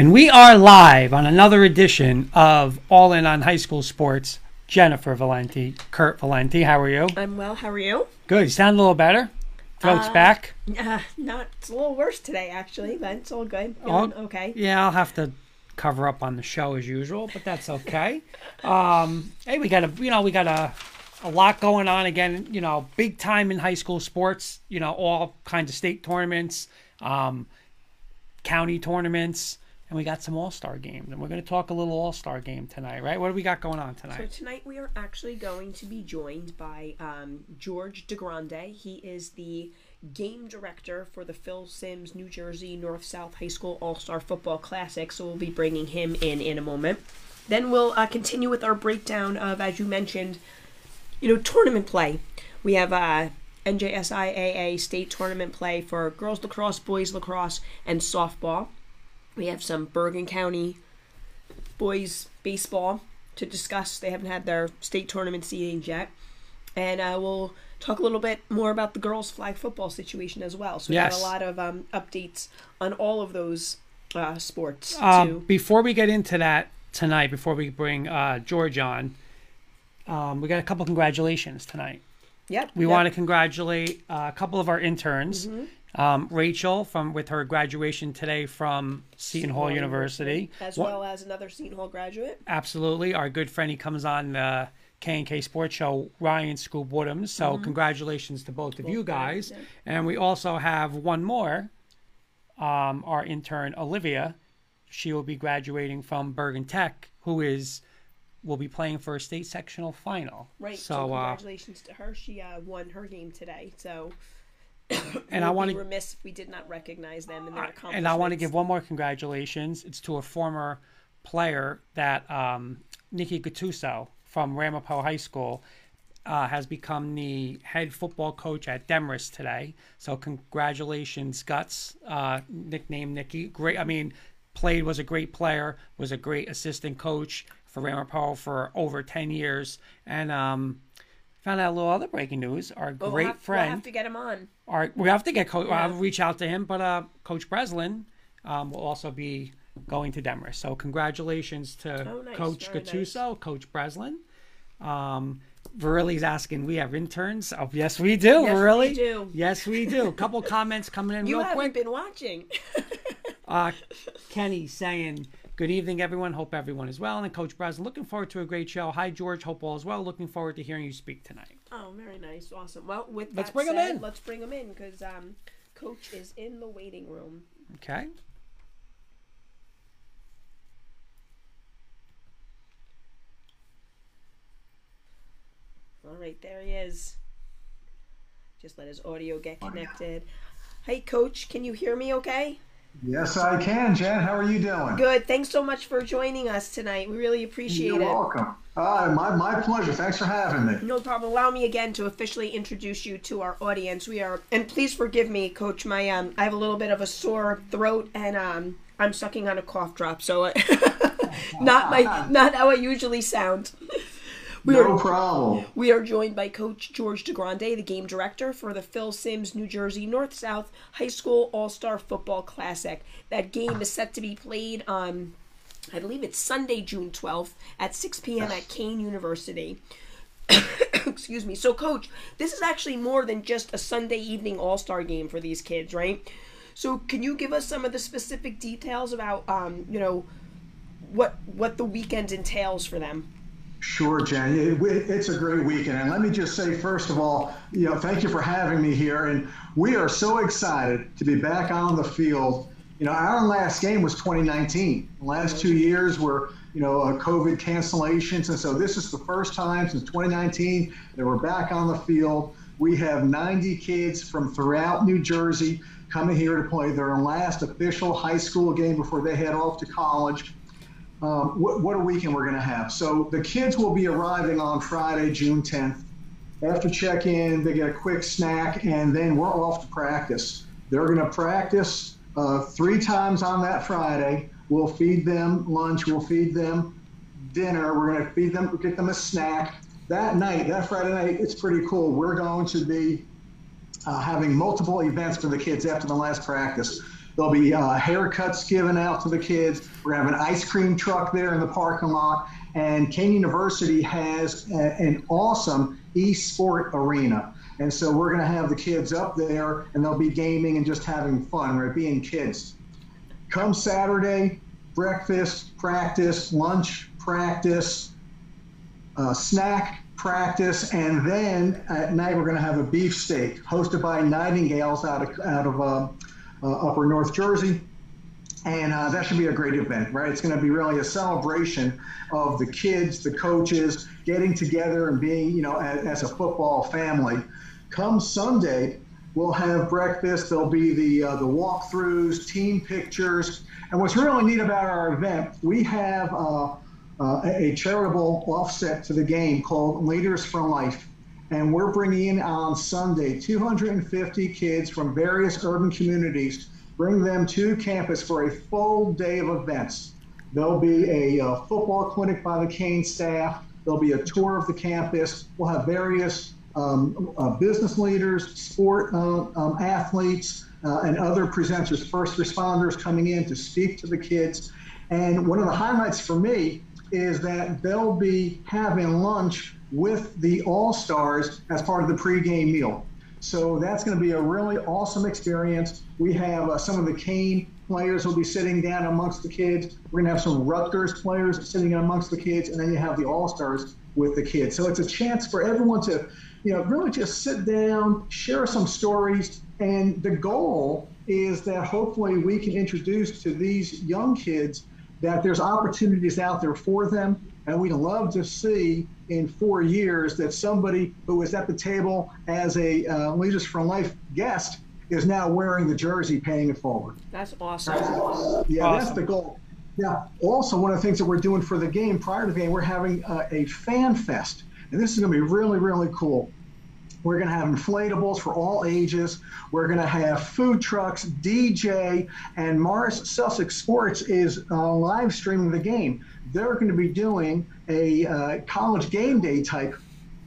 And we are live on another edition of All In on High School Sports. Jennifer Valenti, Kurt Valenti, how are you? I'm well. How are you? Good. You sound a little better. Throat's Uh, back. Uh, not. It's a little worse today, actually, but it's all good. Oh. Okay. Yeah, I'll have to cover up on the show as usual, but that's okay. um, hey, we got a you know we got a a lot going on again. You know, big time in high school sports. You know, all kinds of state tournaments, um, county tournaments, and we got some all star games. And we're going to talk a little all star game tonight, right? What do we got going on tonight? So tonight? we are actually going to be joined by um, George DeGrande. He is the game director for the Phil Simms New Jersey North South High School All Star Football Classic. So we'll be bringing him in in a moment. Then we'll uh, continue with our breakdown of, as you mentioned, you know, tournament play. We have uh, NJSIAA state tournament play for girls lacrosse, boys lacrosse, and softball. We have some Bergen County boys baseball to discuss. They haven't had their state tournament seedings yet. And uh, we'll talk a little bit more about the girls' flag football situation as well. So we Yes. got a lot of um, updates on all of those uh, sports. Um, too. before we get into that tonight, before we bring uh, George on, um, we got a couple congratulations tonight. Yep. We yep. want to congratulate uh, a couple of our interns. Mm-hmm. Um, Rachel from with her graduation today from Seton Hall University. as well as another Seton Hall graduate. Absolutely, our good friend he comes on the K and K Sports Show, Ryan Scoop Woodhams. So congratulations to both of you guys. And we also have one more, um, our intern Olivia. She will be graduating from Bergen Tech, who is will be playing for a state sectional final. Right. So, So, uh, congratulations to her. She uh, won her game today. So. and I want be to remiss if we did not recognize them and their accomplishments. and I want to give one more congratulations. It's to a former player that um, Nikki Gattuso from Ramapo High School uh, has become the head football coach at Demarest today. So congratulations, Guts. Uh, nickname Nikki. Great. I mean, played was a great player. Was a great assistant coach for Ramapo for over ten years. And um, found out a little other breaking news. Our But great we'll have, friend. We'll have to get him on. All right, we have to get coach. Yeah. I'll reach out to him, but uh, Coach Breslin um, will also be going to Demarest. So congratulations to Oh, nice. Coach Very Gattuso, Coach Breslin. Um, Virilli's asking, we have interns? Oh, yes, we do. Yes, we do. Yes, we do. A couple comments coming in You real haven't quick. been watching. Uh, Kenny saying, Good evening, everyone. Hope everyone is well. And Coach Breslin, looking forward to a great show. Hi, George. Hope all is well. Looking forward to hearing you speak tonight. Oh, very nice, awesome. Well, with Let's that bring said, in. Let's bring him in because um, Coach is in the waiting room. Okay. All right, there he is. Just let his audio get connected. Hey, Coach, can you hear me? Okay. Yes, I can, Jen. How are you doing? Good. Thanks so much for joining us tonight. We really appreciate it. You're welcome. Uh, my, my pleasure. Thanks for having me. No problem. Allow me again to officially introduce you to our audience. We are, and please forgive me, Coach. My um, I have a little bit of a sore throat, and um, I'm sucking on a cough drop, so not my, not how I usually sound. We No are, problem. we are joined by Coach George DeGrande, the game director for the Phil Simms New Jersey North South High School All Star Football Classic. That game is set to be played on, I believe it's Sunday, June 12th at 6 p.m. at Kean University. Excuse me. So, Coach, this is actually more than just a Sunday evening All Star game for these kids, right? So, can you give us some of the specific details about, um, you know, what what the weekend entails for them? Sure, Jen. It- It's a great weekend. And let me just say, first of all, you know, thank you for having me here. And we are so excited to be back on the field. You know, our last game was 2019. The last two years were, you know, COVID cancellations. And so this is the first time since 2019 that we're back on the field. We have 90 kids from throughout New Jersey coming here to play their last official high school game before they head off to college um, what, what a weekend we're going to have. So the kids will be arriving on Friday, June 10th. After check in, they get a quick snack, and then we're off to practice. They're going to practice uh, three times on that Friday. We'll feed them lunch, we'll feed them dinner, we're going to feed them, get them a snack. That night, that Friday night, it's pretty cool. We're going to be uh, having multiple events for the kids after the last practice. There'll be uh, haircuts given out to the kids. We're have an ice cream truck there in the parking lot. And Kean University has a, an awesome e-sport arena. And so we're going to have the kids up there and they'll be gaming and just having fun, right? Being kids. Come Saturday, breakfast, practice, lunch, practice, uh, snack, practice, and then at night we're going to have a beef steak hosted by Nightingales out of, out of uh, Upper North Jersey. And uh, that should be a great event, right? It's going to be really a celebration of the kids, the coaches getting together and being, you know, as, as a football family. Come Sunday, we'll have breakfast. There'll be the uh, the walkthroughs, team pictures, and what's really neat about our event, we have uh, uh, a charitable offset to the game called Leaders for Life. And we're bringing in on Sunday 250 kids from various urban communities, bring them to campus for a full day of events. There'll be a uh, football clinic by the Kean staff. There'll be a tour of the campus. We'll have various um, uh, business leaders, sport uh, um, athletes, uh, and other presenters, first responders coming in to speak to the kids. And one of the highlights for me is that they'll be having lunch with the All Stars as part of the pregame meal. So that's going to be a really awesome experience. We have uh, some of the Kean players will be sitting down amongst the kids. We're going to have some Rutgers players sitting amongst the kids, and then you have the All Stars with the kids. So it's a chance for everyone to, you know, really just sit down, share some stories, and the goal is that hopefully we can introduce to these young kids that there's opportunities out there for them. And we'd love to see in four years that somebody who was at the table as a uh, Leaders for Life guest is now wearing the jersey paying it forward. That's awesome. Yeah, Awesome. that's the goal. Yeah. Also, one of the things that we're doing for the game prior to the game, we're having uh, a fan fest, and this is going to be really, really cool. We're going to have inflatables for all ages. We're going to have food trucks, DJ, and Morris Sussex Sports is uh, live streaming the game. They're going to be doing a uh, college game day type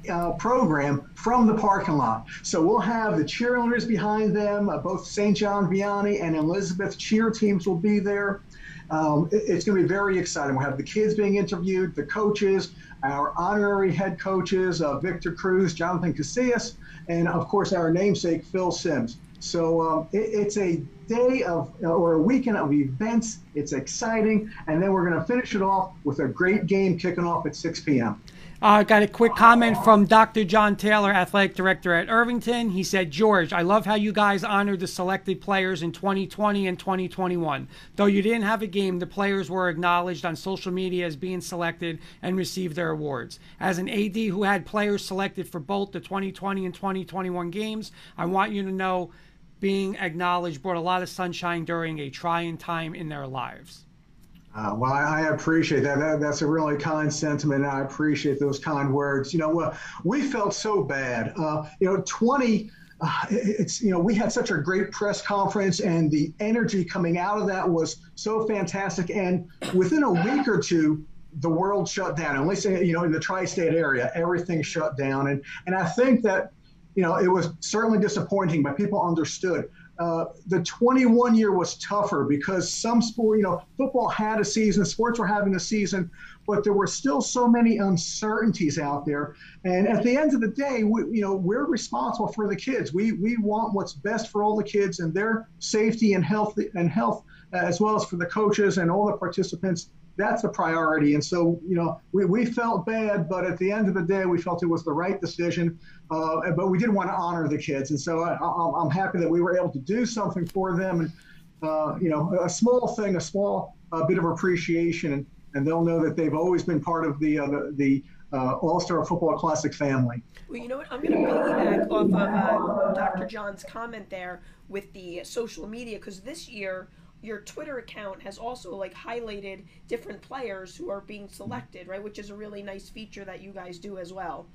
uh, program from the parking lot. So we'll have the cheerleaders behind them. Uh, both St. John Vianney and Elizabeth cheer teams will be there. Um, it- it's going to be very exciting. We'll have the kids being interviewed, the coaches, our honorary head coaches, uh, Victor Cruz, Jonathan Casillas, and of course our namesake, Phil Simms. So um, it, it's a day of, or a weekend of events. It's exciting. And then we're going to finish it off with a great game kicking off at 6 p.m. I uh, got a quick comment from Dr. John Taylor, athletic director at Irvington. He said, George, I love how you guys honored the selected players in 2020 and 2021. Though you didn't have a game, the players were acknowledged on social media as being selected and received their awards. As an AD who had players selected for both the 2020 and 2021 games, I want you to know being acknowledged brought a lot of sunshine during a trying time in their lives. Uh, well, I, I appreciate that. that. That's a really kind sentiment. I appreciate those kind words. You know, uh, we felt so bad. Uh, you know, 20. Uh, it's you know we had such a great press conference and the energy coming out of that was so fantastic and within a week or two the world shut down at least you know in the tri-state area everything shut down and and i think that you know it was certainly disappointing but people understood uh, the 21 year was tougher because some sport, you know, football had a season, sports were having a season, but there were still so many uncertainties out there. And at the end of the day, we, you know, we're responsible for the kids. We we want what's best for all the kids and their safety and health and health, as well as for the coaches and all the participants. That's a priority. And so, you know, we, we felt bad, but at the end of the day, we felt it was the right decision. Uh, but we did want to honor the kids. And so I, I'm happy that we were able to do something for them. And, uh, you know, a small thing, a small uh, bit of appreciation. And, and they'll know that they've always been part of the, uh, the, the uh, All Star Football Classic family. Well, you know what? I'm going to piggyback off of uh, Dr. John's comment there with the social media because this year your Twitter account has also like highlighted different players who are being selected, right? Which is a really nice feature that you guys do as well.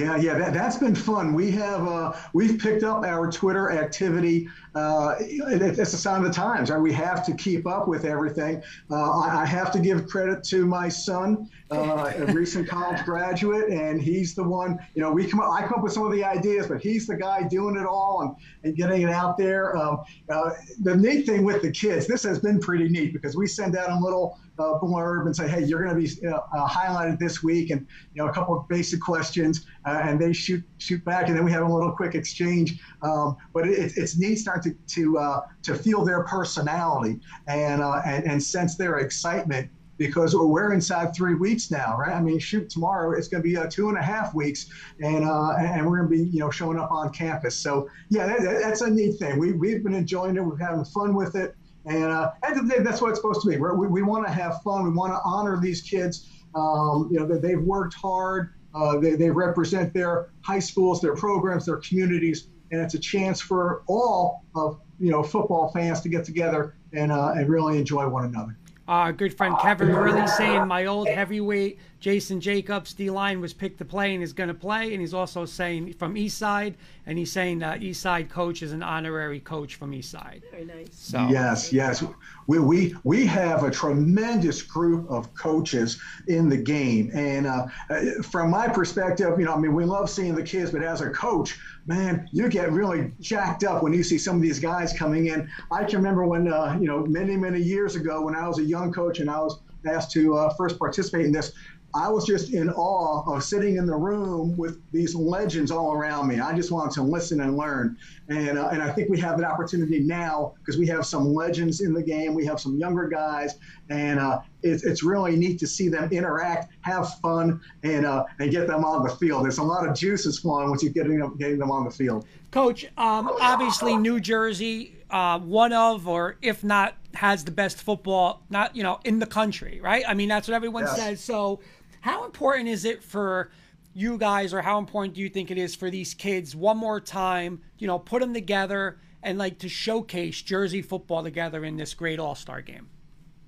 Yeah, yeah, that, that's been fun. We have uh, we've picked up our Twitter activity. Uh, it, it's a sign of the times. Right? We have to keep up with everything. Uh, I, I, have to give credit to my son, uh, a recent college graduate, and he's the one. You know, we come up, I come up with some of the ideas, but he's the guy doing it all and, and getting it out there. Um, uh, the neat thing with the kids, this has been pretty neat because we send out a little uh, blurb and say, hey, you're going to be uh, highlighted this week, and you know a couple of basic questions, uh, and they shoot shoot back, and then we have a little quick exchange. Um, but it, it's neat starting to to uh, to feel their personality and, uh, and and sense their excitement because we're inside three weeks now, right? I mean, shoot, tomorrow it's going to be uh, two and a half weeks, and uh, and we're going to be you know showing up on campus. So yeah, that, that's a neat thing. We we've been enjoying it. We're having fun with it. And uh, at the end of that's what it's supposed to be. We're, we we want to have fun. We want to honor these kids. Um, you know, they, they've worked hard. Uh, they, they represent their high schools, their programs, their communities, and it's a chance for all of you know football fans to get together and uh, and really enjoy one another. Our good friend Kevin really saying my old heavyweight Jason Jacobs D line was picked to play and is going to play, and he's also saying from East Side, and he's saying that East Side coach is an honorary coach from East Side. Very nice. So yes, yes, we we we have a tremendous group of coaches in the game, and uh, from my perspective, you know, I mean, we love seeing the kids, but as a coach, man, you get really jacked up when you see some of these guys coming in. I can remember when, uh, you know, many, many years ago when I was a young coach and I was asked to uh, first participate in this. I was just in awe of sitting in the room with these legends all around me. I just wanted to listen and learn. And, uh, and I think we have an opportunity now because we have some legends in the game. We have some younger guys, and uh, it's, it's really neat to see them interact, have fun, and, uh, and get them on the field. There's a lot of juices flowing once you get them, getting them on the field. Coach, um, obviously, New Jersey, uh, one of, or if not, has the best football, not, you know, in the country, right? I mean, that's what everyone yes. says. So, how important is it for you guys, or how important do you think it is for these kids one more time, you know, put them together and like to showcase Jersey football together in this great All Star game?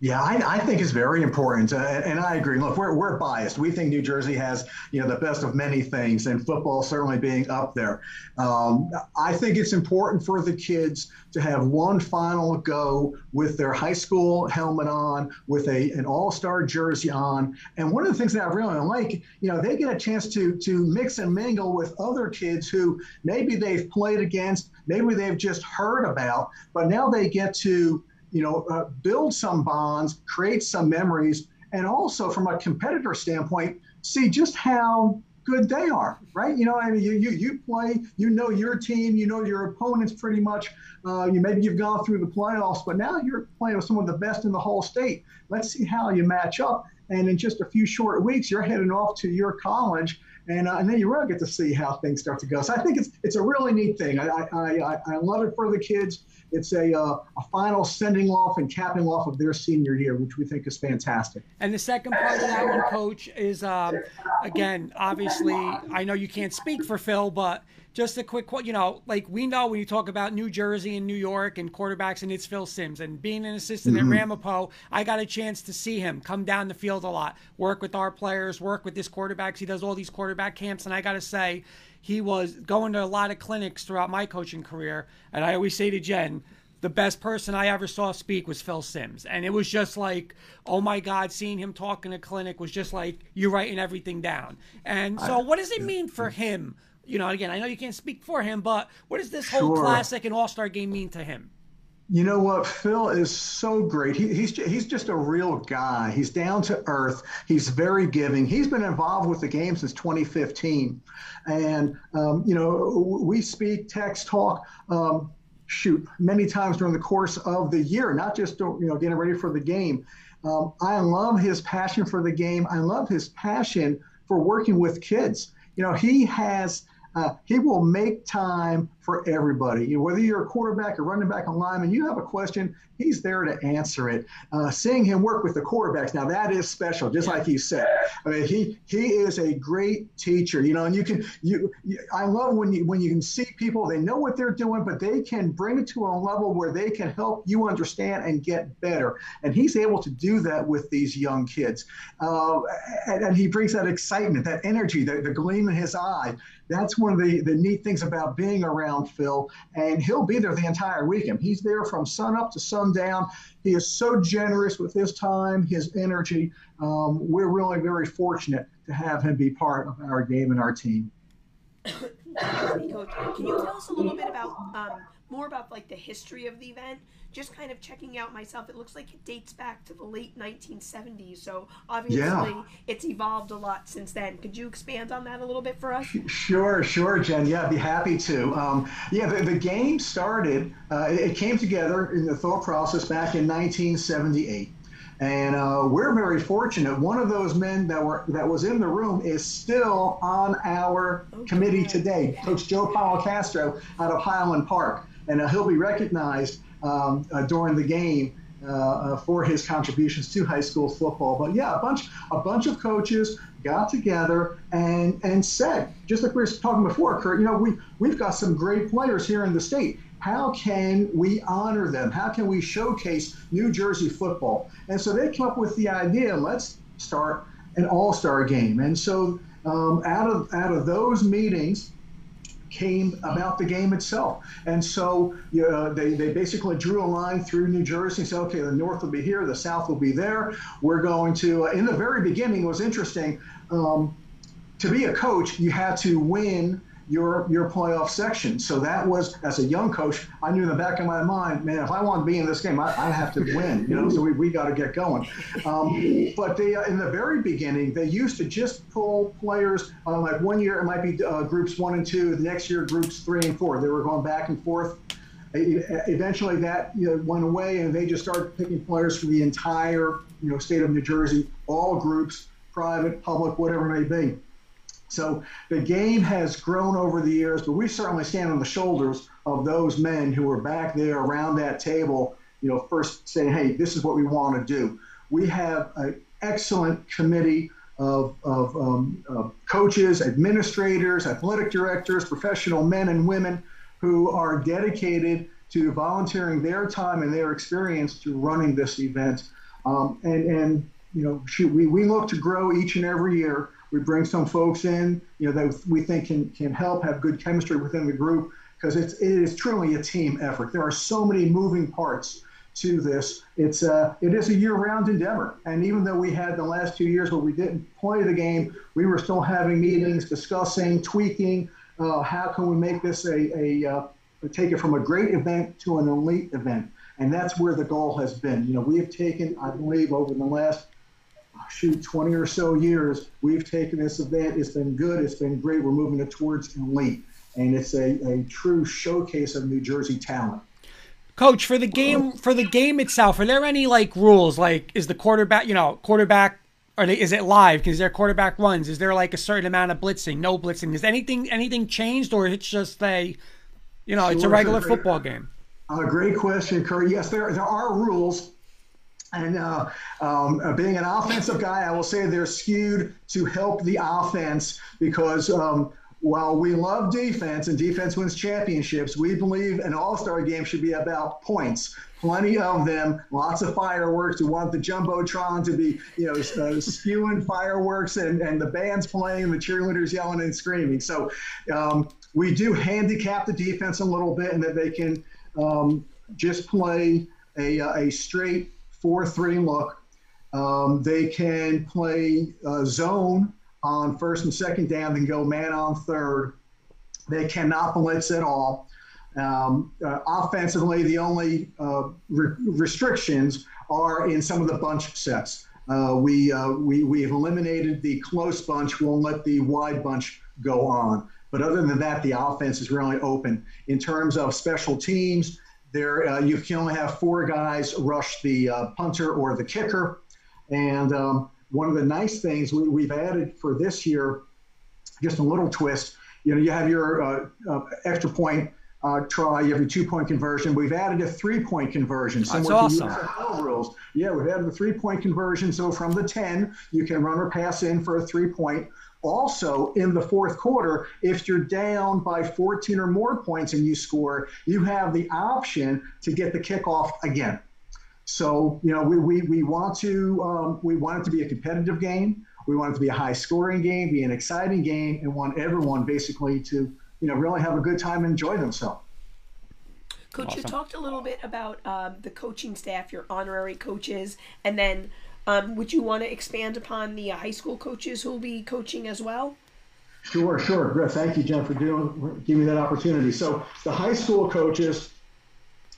Yeah, I, I, think it's very important, uh, and I agree. Look, we're, we're biased. We think New Jersey has you know the best of many things, and football certainly being up there. Um, I think it's important for the kids to have one final go with their high school helmet on, with a an All Star jersey on. And one of the things that I really like, you know, they get a chance to to mix and mingle with other kids who maybe they've played against, maybe they've just heard about, but now they get to you know, uh, build some bonds, create some memories, and also from a competitor standpoint, see just how good they are, right? You know, I mean, you you, you play, you know your team, you know your opponents pretty much. Uh, you maybe you've gone through the playoffs, but now you're playing with some of the best in the whole state. Let's see how you match up. And in just a few short weeks, you're heading off to your college, and, uh, and then you really get to see how things start to go. So I think it's it's a really neat thing. I I, I, I love it for the kids it's a, uh, a final sending off and capping off of their senior year, which we think is fantastic. And the second part of that one, Coach, is um, again, obviously, I know you can't speak for Phil, but just a quick, quote. you know, like we know when you talk about New Jersey and New York and quarterbacks, and it's Phil Simms. And being an assistant mm-hmm. at Ramapo, I got a chance to see him come down the field a lot, work with our players, work with this quarterbacks. He does all these quarterback camps, and I got to say, he was going to a lot of clinics throughout my coaching career. And I always say to Jen, the best person I ever saw speak was Phil Simms. And it was just like, oh my God, seeing him talk in a clinic was just like you're writing everything down. And so, what does it mean for him? You know, again, I know you can't speak for him, but what does this whole classic and all star game mean to him? You know what? Phil is so great. He, he's he's just a real guy. He's down to earth. He's very giving. He's been involved with the game since 2015, and um, you know we speak, text, talk. Um, shoot, many times during the course of the year, not just you know getting ready for the game. Um, I love his passion for the game. I love his passion for working with kids. You know, he has uh, he will make time for everybody. Whether you're a quarterback, or running back, a lineman, you have a question, he's there to answer it. Uh, seeing him work with the quarterbacks, now that is special, just like he said. I mean, he he is a great teacher, you know, and you can you, you I love when you when you can see people, they know what they're doing, but they can bring it to a level where they can help you understand and get better. And he's able to do that with these young kids. Uh, and, and, he brings that excitement, that energy, the, the gleam in his eye that's one of the, the neat things about being around Phil. And he'll be there the entire weekend. He's there from sun up to sundown. He is so generous with his time, his energy. Um, we're really very fortunate to have him be part of our game and our team. Coach, can you tell us a little bit about um, more about like the history of the event? just kind of checking out myself, it looks like it dates back to the late 1970s. So obviously, yeah. it's evolved a lot since then. Could you expand on that a little bit for us? Sure, sure, Jen. Yeah, I'd be happy to. Um, yeah, the, the, game started, uh, it came together in the thought process back in 1978. And uh, we're very fortunate. One of those men that were that was in the room is still on our okay. committee today, Coach Joe Paulo Castro out of Highland Park, and uh, he'll be recognized um, uh, during the game uh, uh, for his contributions to high school football. But yeah, a bunch a bunch of coaches got together and and said, just like we were talking before, Kurt, you know, we we've got some great players here in the state. How can we honor them? How can we showcase New Jersey football? And so they came up with the idea, let's start an all-star game. And so um, out of out of those meetings, came about the game itself. And so they, they basically drew a line through New Jersey and said, okay, the North will be here, the South will be there. We're going to, in the very beginning, was interesting. Um, to be a coach, you had to win your your playoff section. So that was as a young coach, I knew in the back of my mind, man, if I want to be in this game, I, I have to win. You know, so we, we got to get going. Um, but they uh, in the very beginning, they used to just pull players. Uh, like one year it might be uh, groups one and two. The next year groups three and four. They were going back and forth. Eventually, that you know, went away, and they just started picking players for the entire you know state of New Jersey, all groups, private, public, whatever it may be. So the game has grown over the years, but we certainly stand on the shoulders of those men who were back there around that table, you know, first saying, hey, this is what we want to do. We have an excellent committee of, of, um, coaches, administrators, athletic directors, professional men and women who are dedicated to volunteering their time and their experience to running this event. Um, and, and, you know, shoot, we, we look to grow each and every year. We bring some folks in, you know, that we think can, can help have good chemistry within the group because it's, it is truly a team effort. There are so many moving parts to this. It's a, it is a year-round endeavor. And even though we had the last two years where we didn't play the game, we were still having meetings, discussing, tweaking, uh, how can we make this a, a uh, take it from a great event to an elite event. And that's where the goal has been. You know, we have taken, I believe, over the last shoot, 20 or so years, we've taken this event. It's been good. It's been great. We're moving it towards elite. And it's a, a true showcase of New Jersey talent. Coach, for the game for the game itself, are there any like rules? Like, is the quarterback, you know, quarterback, or is it live? Is there quarterback runs? Is there like a certain amount of blitzing? No blitzing. Is anything anything changed, or it's just a, you know, sure, it's a regular sure. football game? A great question, Kurt. Yes, there there are rules. And uh, um, uh, being an offensive guy, I will say they're skewed to help the offense because um, while we love defense and defense wins championships, we believe an all star game should be about points. Plenty of them, lots of fireworks. We want the Jumbotron to be, you know, uh, spewing fireworks and, and the band's playing, the cheerleaders yelling and screaming. So um, we do handicap the defense a little bit and that they can um, just play a, a straight 4 3 look. Um, they can play uh, zone on first and second down, then go man on third. They cannot blitz at all. Um, uh, offensively, the only uh, re- restrictions are in some of the bunch sets. Uh, we, uh, we, we have eliminated the close bunch. We'll let the wide bunch go on. But other than that, the offense is really open. In terms of special teams, there, uh, you can only have four guys rush the uh, punter or the kicker. And um, one of the nice things we, have added for this year, just a little twist, you know, you have your uh, uh extra point uh, try, a two point conversion. We've added a three point conversion. That's awesome. Rules. Yeah, we've added a three point conversion. So from the 10, you can run or pass in for a three point. Also, in the fourth quarter, if you're down by 14 or more points and you score, you have the option to get the kickoff again. So, you know, we, we, we want to um, we want it to be a competitive game. We want it to be a high scoring game, be an exciting game, and want everyone basically to you know really have a good time and enjoy themselves. Coach, awesome. you talked a little bit about um, the coaching staff, your honorary coaches, and then um, would you want to expand upon the uh, high school coaches who will be coaching as well? Sure, sure. Great. Thank you, Jen, for doing giving me that opportunity. So the high school coaches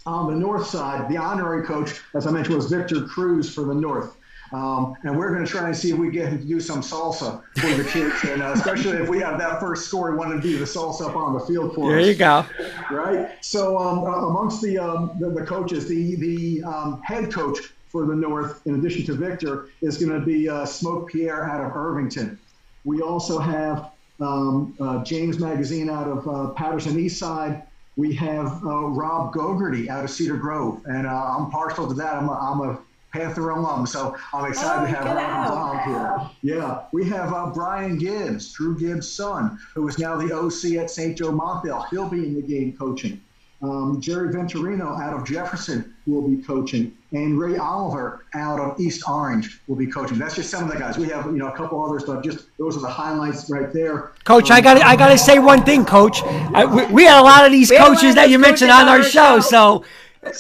on the north side, the honorary coach, as I mentioned, was Victor Cruz for the north. Um, and we're going to try and see if we get him to do some salsa for the kids, and uh, especially if we have that first score, we want to do the salsa up on the field for there us. There you go. Right. So um, uh, amongst the, um, the, the coaches, the the um, head coach for the North, in addition to Victor, is going to be uh, Smoke Pierre out of Irvington. We also have um, uh, James Magazine out of uh, Paterson East Side. We have uh, Rob Gogarty out of Cedar Grove, and I'm partial to that. I'm a, I'm a Panther alum. So I'm excited oh, to have Rob involved here. Yeah, we have uh, Brian Gibbs, Drew Gibbs' son, who is now the OC at St. Joe Montvale. He'll be in the game coaching. Um, Jerry Venturino out of Jefferson will be coaching, and Ray Oliver out of East Orange will be coaching. That's just some of the guys. We have you know a couple others, but just those are the highlights right there. Coach, um, I got I got to say one thing, Coach. I, we, we, had a lot of these coaches that you mentioned on our show, show. so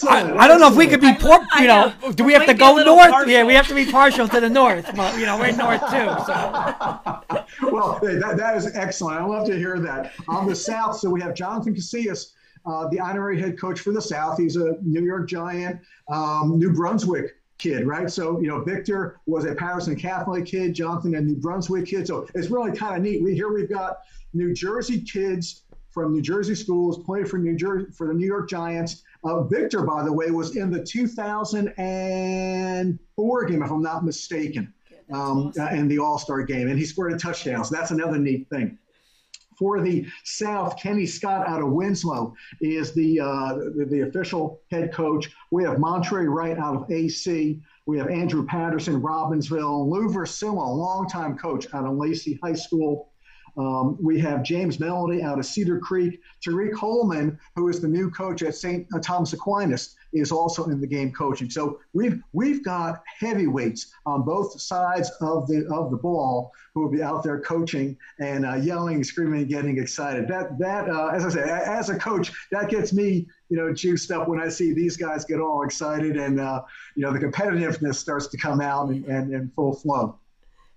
I, I, don't know if we could be poor. You know, do we have to go north? Partial. Yeah, we have to be partial to the north. But you know, we're north too. So. well, that, that is excellent. I love to hear that. On the south, so we have Jonathan Casillas, uh, the honorary head coach for the South. He's a New York Giant, um, New Brunswick kid, right? So, you know, Victor was a Paterson Catholic kid, Jonathan a New Brunswick kid. So it's really kind of neat. We here we've got New Jersey kids from New Jersey schools play for New Jersey for the New York Giants uh, Victor, by the way, was in the 2004 game, if I'm not mistaken, um, awesome. uh, in the All Star game, and he scored a touchdown. So that's another neat thing. For the South, Kenny Scott out of Winslow is the, uh, the, the official head coach. We have Montre Wright out of AC. We have Andrew Patterson, Robbinsville, Lou Versilla, longtime coach out of Lacey High School. Um, we have James Melody out of Cedar Creek. Tariq Holman, who is the new coach at St. Thomas Aquinas, is also in the game coaching. So we've we've got heavyweights on both sides of the of the ball who will be out there coaching and uh, yelling, screaming, and getting excited. That that uh, as I say, as a coach, that gets me you know juiced up when I see these guys get all excited and uh, you know the competitiveness starts to come out and, and, and full flow.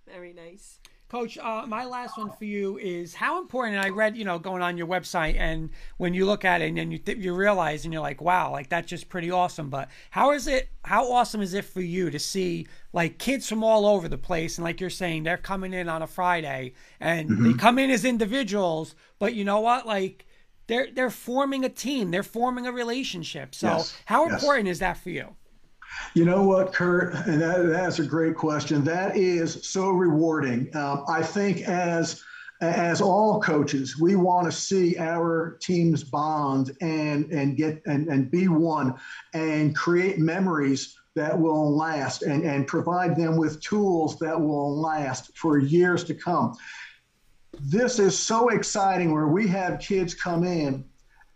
Very nice. Coach, uh, my last one for you is how important. I read, you know, going on your website, and when you look at it, and then you th- you realize, and you're like, wow, like that's just pretty awesome. But how is it? How awesome is it for you to see like kids from all over the place, and like you're saying, they're coming in on a Friday, and mm-hmm. they come in as individuals, but you know what, like they're they're forming a team, they're forming a relationship. So yes. how yes. important is that for you? You know what, Kurt? And that, that's a great question. That is so rewarding. Um, I think as as all coaches, we want to see our teams bond and and get and, and be one and create memories that will last and, and provide them with tools that will last for years to come. This is so exciting where we have kids come in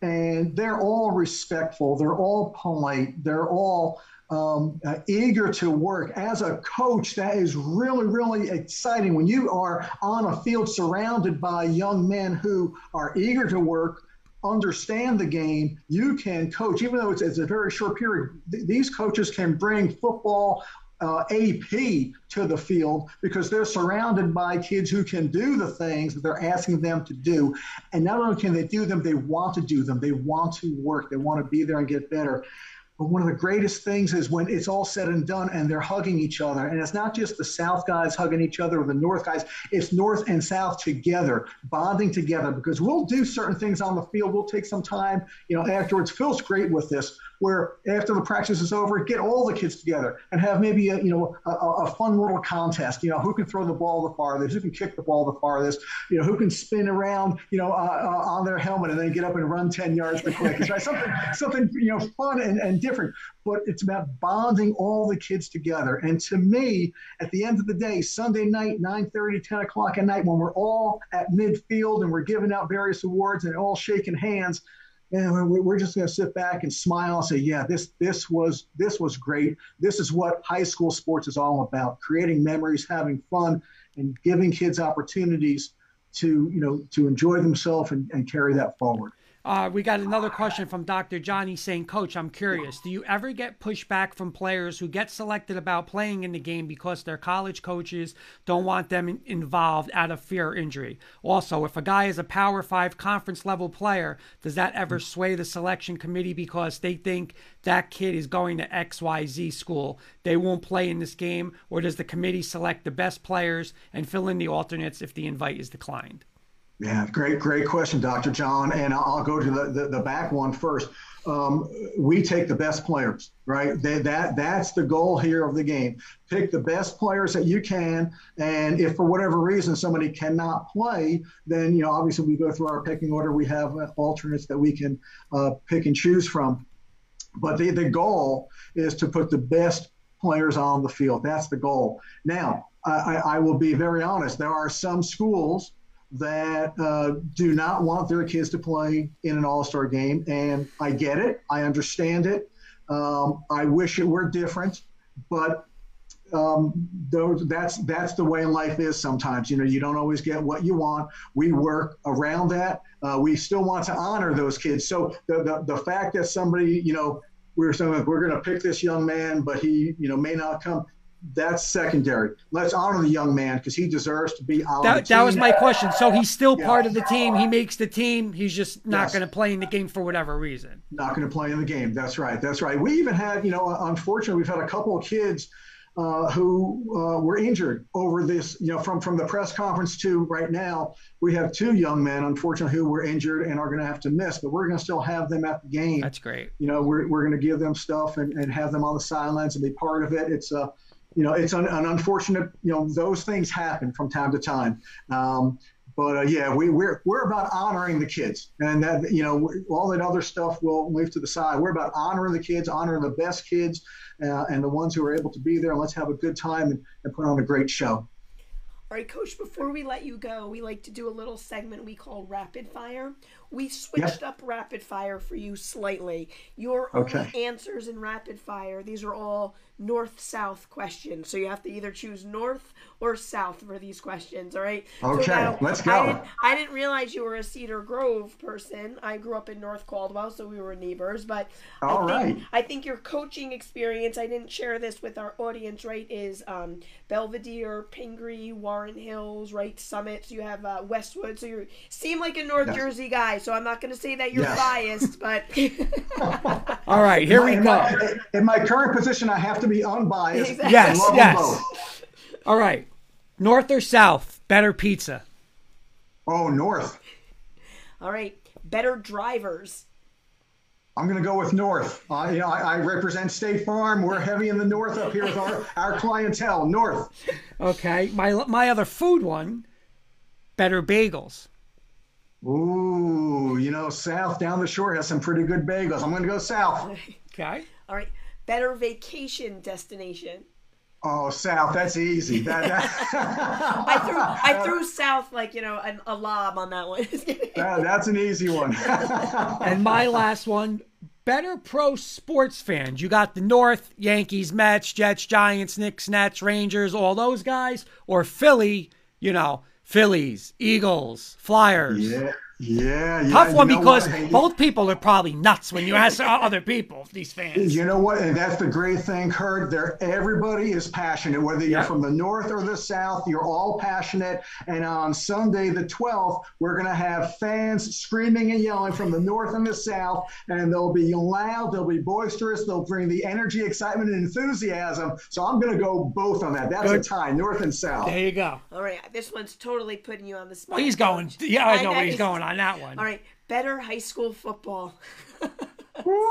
and they're all respectful, they're all polite, they're all um, uh, eager to work. As a coach, that is really, really exciting when you are on a field surrounded by young men who are eager to work, understand the game. You can coach, even though it's, it's a very short period. Th- these coaches can bring football. Uh, AP to the field because they're surrounded by kids who can do the things that they're asking them to do. And not only can they do them, they want to do them. They want to work. They want to be there and get better. But one of the greatest things is when it's all said and done and they're hugging each other. And it's not just the South guys hugging each other or the North guys, it's North and South together, bonding together because we'll do certain things on the field. We'll take some time, you know, afterwards. Phil's great with this. Where after the practice is over, get all the kids together and have maybe a you know a, a fun little contest. You know, who can throw the ball the farthest, who can kick the ball the farthest, you know, who can spin around, you know, uh, uh, on their helmet and then get up and run ten yards the quickest. Right, something something you know fun and, and different. But it's about bonding all the kids together. And to me, at the end of the day, Sunday night, 9:30, 10 o'clock at night, when we're all at midfield and we're giving out various awards and all shaking hands and we're just going to sit back and smile and say, "Yeah, this this was this was great. This is what high school sports is all about: creating memories, having fun, and giving kids opportunities to you know to enjoy themselves and, and carry that forward." Uh, we got another question from Dr. Johnny saying, Coach, I'm curious. Do you ever get pushback from players who get selected about playing in the game because their college coaches don't want them involved out of fear or injury? Also, if a guy is a Power Five conference level player, does that ever sway the selection committee because they think that kid is going to XYZ school? They won't play in this game? Or does the committee select the best players and fill in the alternates if the invite is declined? Yeah, great, great question, Dr. John. And I'll go to the, the, the back one first. Um, we take the best players, right? They, that that's the goal here of the game. Pick the best players that you can, and if for whatever reason somebody cannot play, then you know obviously we go through our picking order. We have alternates that we can uh, pick and choose from. But the, the goal is to put the best players on the field. That's the goal. Now, I, I will be very honest. There are some schools that uh, do not want their kids to play in an All Star game. And I get it, I understand it. Um, I wish it were different, but um, those, that's that's the way life is sometimes. You know, you don't always get what you want. We work around that. Uh, we still want to honor those kids. So the, the, the fact that somebody, you know, we're saying we're going to pick this young man, but he, you know, may not come that's secondary. Let's honor the young man because he deserves to be on that, That was my question. So he's still yeah. part of the team. He makes the team. He's just not yes. going to play in the game for whatever reason. Not going to play in the game. That's right. That's right. We even had, you know, unfortunately, we've had a couple of kids uh, who uh, were injured over this, you know, from, from the press conference to right now. We have two young men, unfortunately, who were injured and are going to have to miss, but we're going to still have them at the game. That's great. You know, we're, we're going to give them stuff and, and have them on the sidelines and be part of it. It's a, uh, you know, it's an, an, unfortunate, you know, those things happen from time to time. Um, but uh, yeah, we, we're, we're about honoring the kids and that, you know, all that other stuff we'll leave to the side. We're about honoring the kids, honoring the best kids uh, and the ones who are able to be there. And let's have a good time and, and put on a great show. All right, Coach, before we let you go, we like to do a little segment we call Rapid Fire. We switched up Rapid Fire for you slightly. Your okay. answers in Rapid Fire, these are all north south questions. So you have to either choose north or south for these questions, all right? Okay, so now, let's go. I didn't, I didn't, realize you were a Cedar Grove person. I grew up in North Caldwell, so we were neighbors. But all I think, right. I think your coaching experience, I didn't share this with our audience, right, is um, Belvidere, Pingry, Warren Hills, right, Summit. So you have uh, Westwood. So you seem like a North yes. Jersey guy, so I'm not going to say that you're yes. biased, but. all right, here we go. in my current position, I have to be unbiased. Exactly. Yes, yes. All right. North or south? Better pizza. Oh, north. All right. Better drivers. I'm going to go with North. Uh, you know, I, I, represent State Farm. We're heavy in the North up here with our, our clientele. North. Okay. My my other food one. Better bagels. Ooh, you know, South down the shore has some pretty good bagels. I'm going to go South. Okay. All right better vacation destination? Oh, South. That's easy. That, that... I threw I threw South like you know an, a lob on that one. that, that's an easy one. and my last one. Better pro sports fans. You got the North, Yankees, Mets, Jets, Giants, Knicks, Nets, Rangers, all those guys, or Philly, you know, Phillies, Eagles, Flyers. Yeah. Yeah, yeah. Tough one because both people are probably nuts when you ask other people, these fans. You know what? And that's the great thing, Kurt. There, everybody is passionate, whether you're from the north or the south. You're all passionate. And on Sunday, the 12th, we're going to have fans screaming and yelling from the north and the south, and they'll be loud, they'll be boisterous, they'll bring the energy, excitement, and enthusiasm. So I'm going to go both on that. That's Good. a tie, north and south. There you go. All right, this one's totally putting you on the spot. Well, he's going. Yeah, I know I, where he's going on that one. All right, better high school football. well,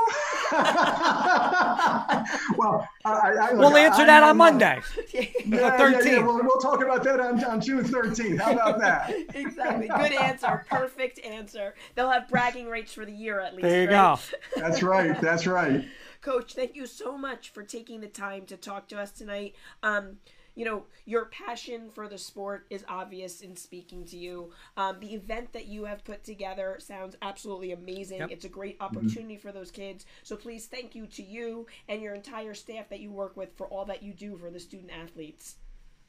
I, I, we'll answer I, that I, on Monday. Yeah, yeah, 13th. yeah, we'll, we'll talk about that on, on June 13th. How about that? exactly. Good answer. Perfect answer. They'll have bragging rights for the year at least. There you right? go. That's right. That's right. Coach, thank you so much for taking the time to talk to us tonight. Um, you know, your passion for the sport is obvious in speaking to you. Um, the event that you have put together sounds absolutely amazing. Yep. It's a great opportunity for those kids. So please thank you to you and your entire staff that you work with for all that you do for the student athletes.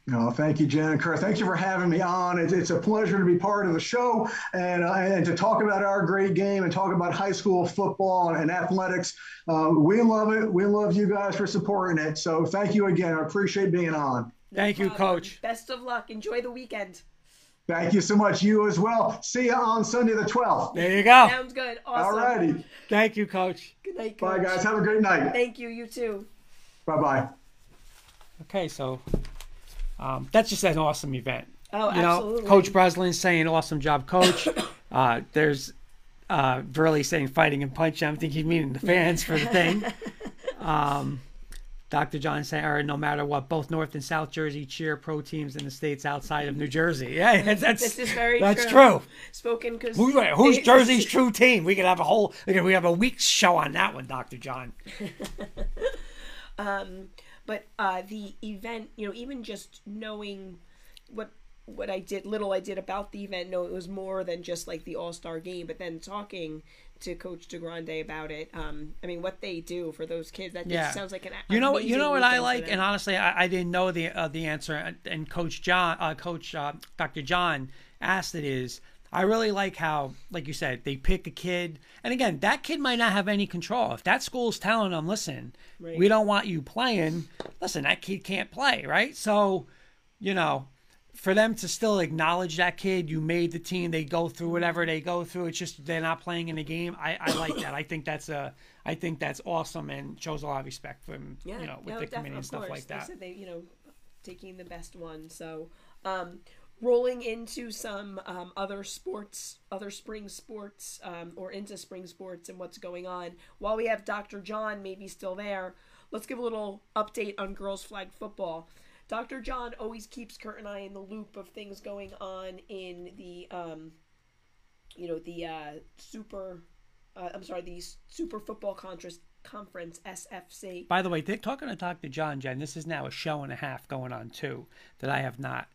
No, thank you, Jen and Kurt. Thank you for having me on. It's, it's a pleasure to be part of the show and, uh, and to talk about our great game and talk about high school football and athletics. Uh, we love it. We love you guys for supporting it. So thank you again. I appreciate being on. Thank you. Coach. Best of luck. Enjoy the weekend. Thank you so much. You as well. See you on Sunday the 12th. There you go. Sounds good. Awesome. All righty. Thank you, Coach. Good night, Coach. Bye, guys. Have a great night. Thank you. You too. Bye bye. Okay, so um, that's just an awesome event. Oh, you know, absolutely. Coach Breslin saying, "Awesome job, Coach." uh, there's uh, Burley saying, "Fighting and punching. I'm thinking he's meaning the fans for the thing. Um, Dr. John saying, "All right, no matter what, both North and South Jersey cheer pro teams in the states outside of New Jersey." Yeah, that's that's, This is very that's true. true. Spoken because Who, who's Jersey's true team? We could have a whole. We have a week's show on that one, Dr. John. But uh, the event, you know, even just knowing what what I did, little I did about the event, no, it was more than just like the All Star game. But then talking to Coach DeGrande about it, um, I mean, what they do for those kids, that Yeah. just sounds like an You know, you know what I like, and honestly, I, I didn't know the uh, the answer. And- And Coach John, uh, Coach uh, Dr. John asked it is. I really like how, like you said, they pick a kid, and again, that kid might not have any control. If that school's telling them, "Listen, Right. we don't want you playing," listen, that kid can't play, right? So, you know, for them to still acknowledge that kid, you made the team. They go through whatever they go through. It's just they're not playing in the game. I, I like that. I think that's a, I think that's awesome and shows a lot of respect from yeah, you know with no, the committee and stuff course. like They that. said they, you know, taking the best one. So, um, rolling into some um, other sports, other spring sports, um, or into spring sports and what's going on. While we have Dr. John maybe still there, let's give a little update on girls flag football. Dr. John always keeps Kurt and I in the loop of things going on in the, um, you know, the uh, super. Uh, I'm sorry, the Super Football Conference, Conference SFC. By the way, they're talking to Dr. John Jen. This is now a show and a half going on too that I have not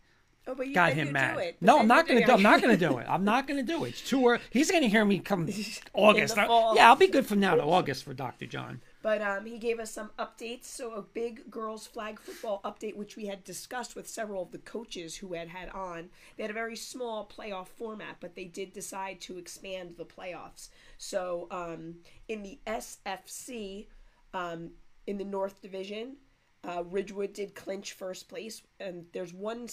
Oh, but you, got him mad. Do it. No, I'm not going to do. I'm not going to it. do it. I'm not going to do it. It's too early. He's going to hear me come August. Yeah, I'll be good from now to August for Dr. John. But um, he gave us some updates. So a big girls flag football update, which we had discussed with several of the coaches who had had on. They had a very small playoff format, but they did decide to expand the playoffs. So um, in the SFC, um, in the North Division, uh, Ridgewood did clinch first place, and there's one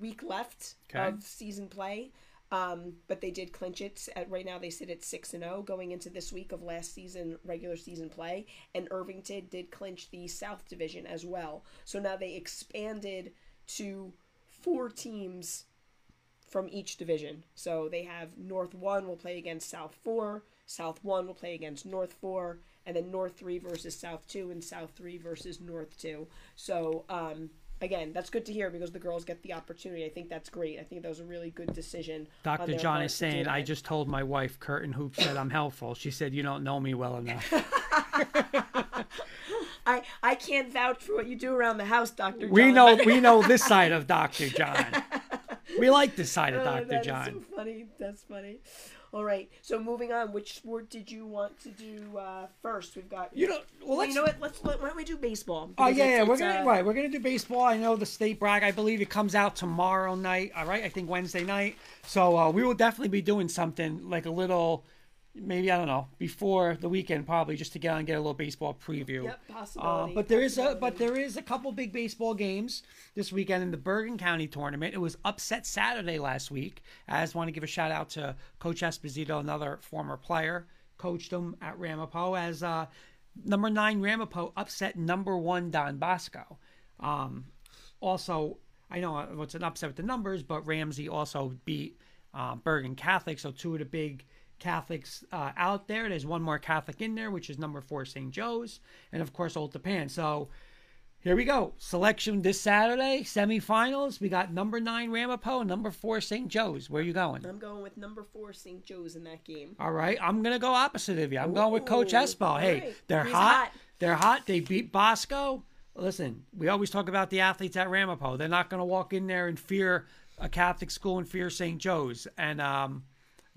week left Okay. of season play. Um, but they did clinch it. At right now, they sit at six and zero going into this week of last season regular season play. And Irvington did clinch the South Division as well. So now they expanded to four teams from each division. So they have North One will play against South Four, South One will play against North Four, and then North Three versus South Two, and South Three versus North Two. So um, again, that's good to hear because the girls get the opportunity. I think that's great. I think that was a really good decision. Dr. John is saying, I just told my wife, Curtin Hoop, said I'm helpful. She said, You don't know me well enough. I I can't vouch for what you do around the house, Doctor. We know we know this side of Dr. John. We like this side of Oh, is John. so funny. That's funny. All right. So moving on, which sport did you want to do uh, first? We've got. You know, well, you know what? Let's let, why don't we do baseball? Oh Because yeah, yeah, we're gonna uh, right. We're gonna do baseball. I know the state brag. I believe it comes out tomorrow night. All right, I think Wednesday night. So uh, we will definitely be doing something like a little, maybe I don't know, before the weekend probably just to get on and get a little baseball preview. Yep, Uh, possibility. but there is a but there is a couple big baseball games this weekend in the Bergen County tournament. It was upset Saturday last week. I just want to give a shout out to Coach Esposito, another former player, coached him at Ramapo as uh, number nine Ramapo upset number one Don Bosco. Um, also, I know it's an upset with the numbers, but Ramsey also beat uh, Bergen Catholic. So two of the big Catholics uh, out there. There's one more Catholic in there, which is number four St. Joe's, and of course Old Tappan. So here we go. Selection this Saturday, semifinals. We got number nine Ramapo, number four St. Joe's. Where are you going? I'm going with number four St. Joe's in that game. All right, I'm gonna go opposite of you. I'm going with Coach Ooh, Espo. Hey, right. they're hot. hot. They're hot. They beat Bosco. Listen, we always talk about the athletes at Ramapo. They're not gonna walk in there and fear a Catholic school and fear St. Joe's. And um,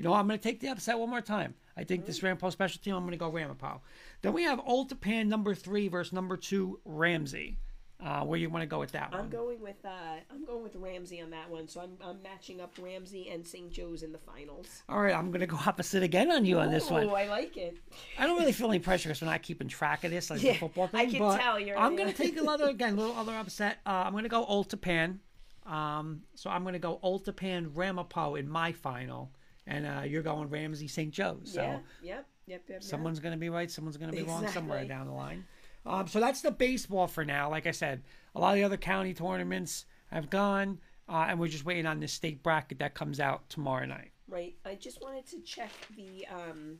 you know, I'm gonna take the upset one more time. I think this Ramapo special team. I'm gonna go Ramapo. Then we have Old Tappan number three versus number two Ramsey. Uh, where you want to go with that one? I'm going with uh, I'm going with Ramsey on that one. So I'm, I'm matching up Ramsey and St. Joe's in the finals. All right, I'm gonna go opposite again on you on this one. Oh, I like it. I don't really feel any pressure because we're not keeping track of this like Yeah, the football thing. I can but tell you're- I'm going to take another again, little other upset. Uh, I'm going to go Old Tappan. Um, so I'm going to go Old Tappan Ramapo in my final, and uh, you're going Ramsey St. Joe's. So yeah. Yep. Yep. Yep. someone's going to be right, someone's going to be wrong somewhere down the line. Um, so that's the baseball for now. Like I said, a lot of the other county tournaments have gone, uh, and we're just waiting on the state bracket that comes out tomorrow night. Right. I just wanted to check the. Um,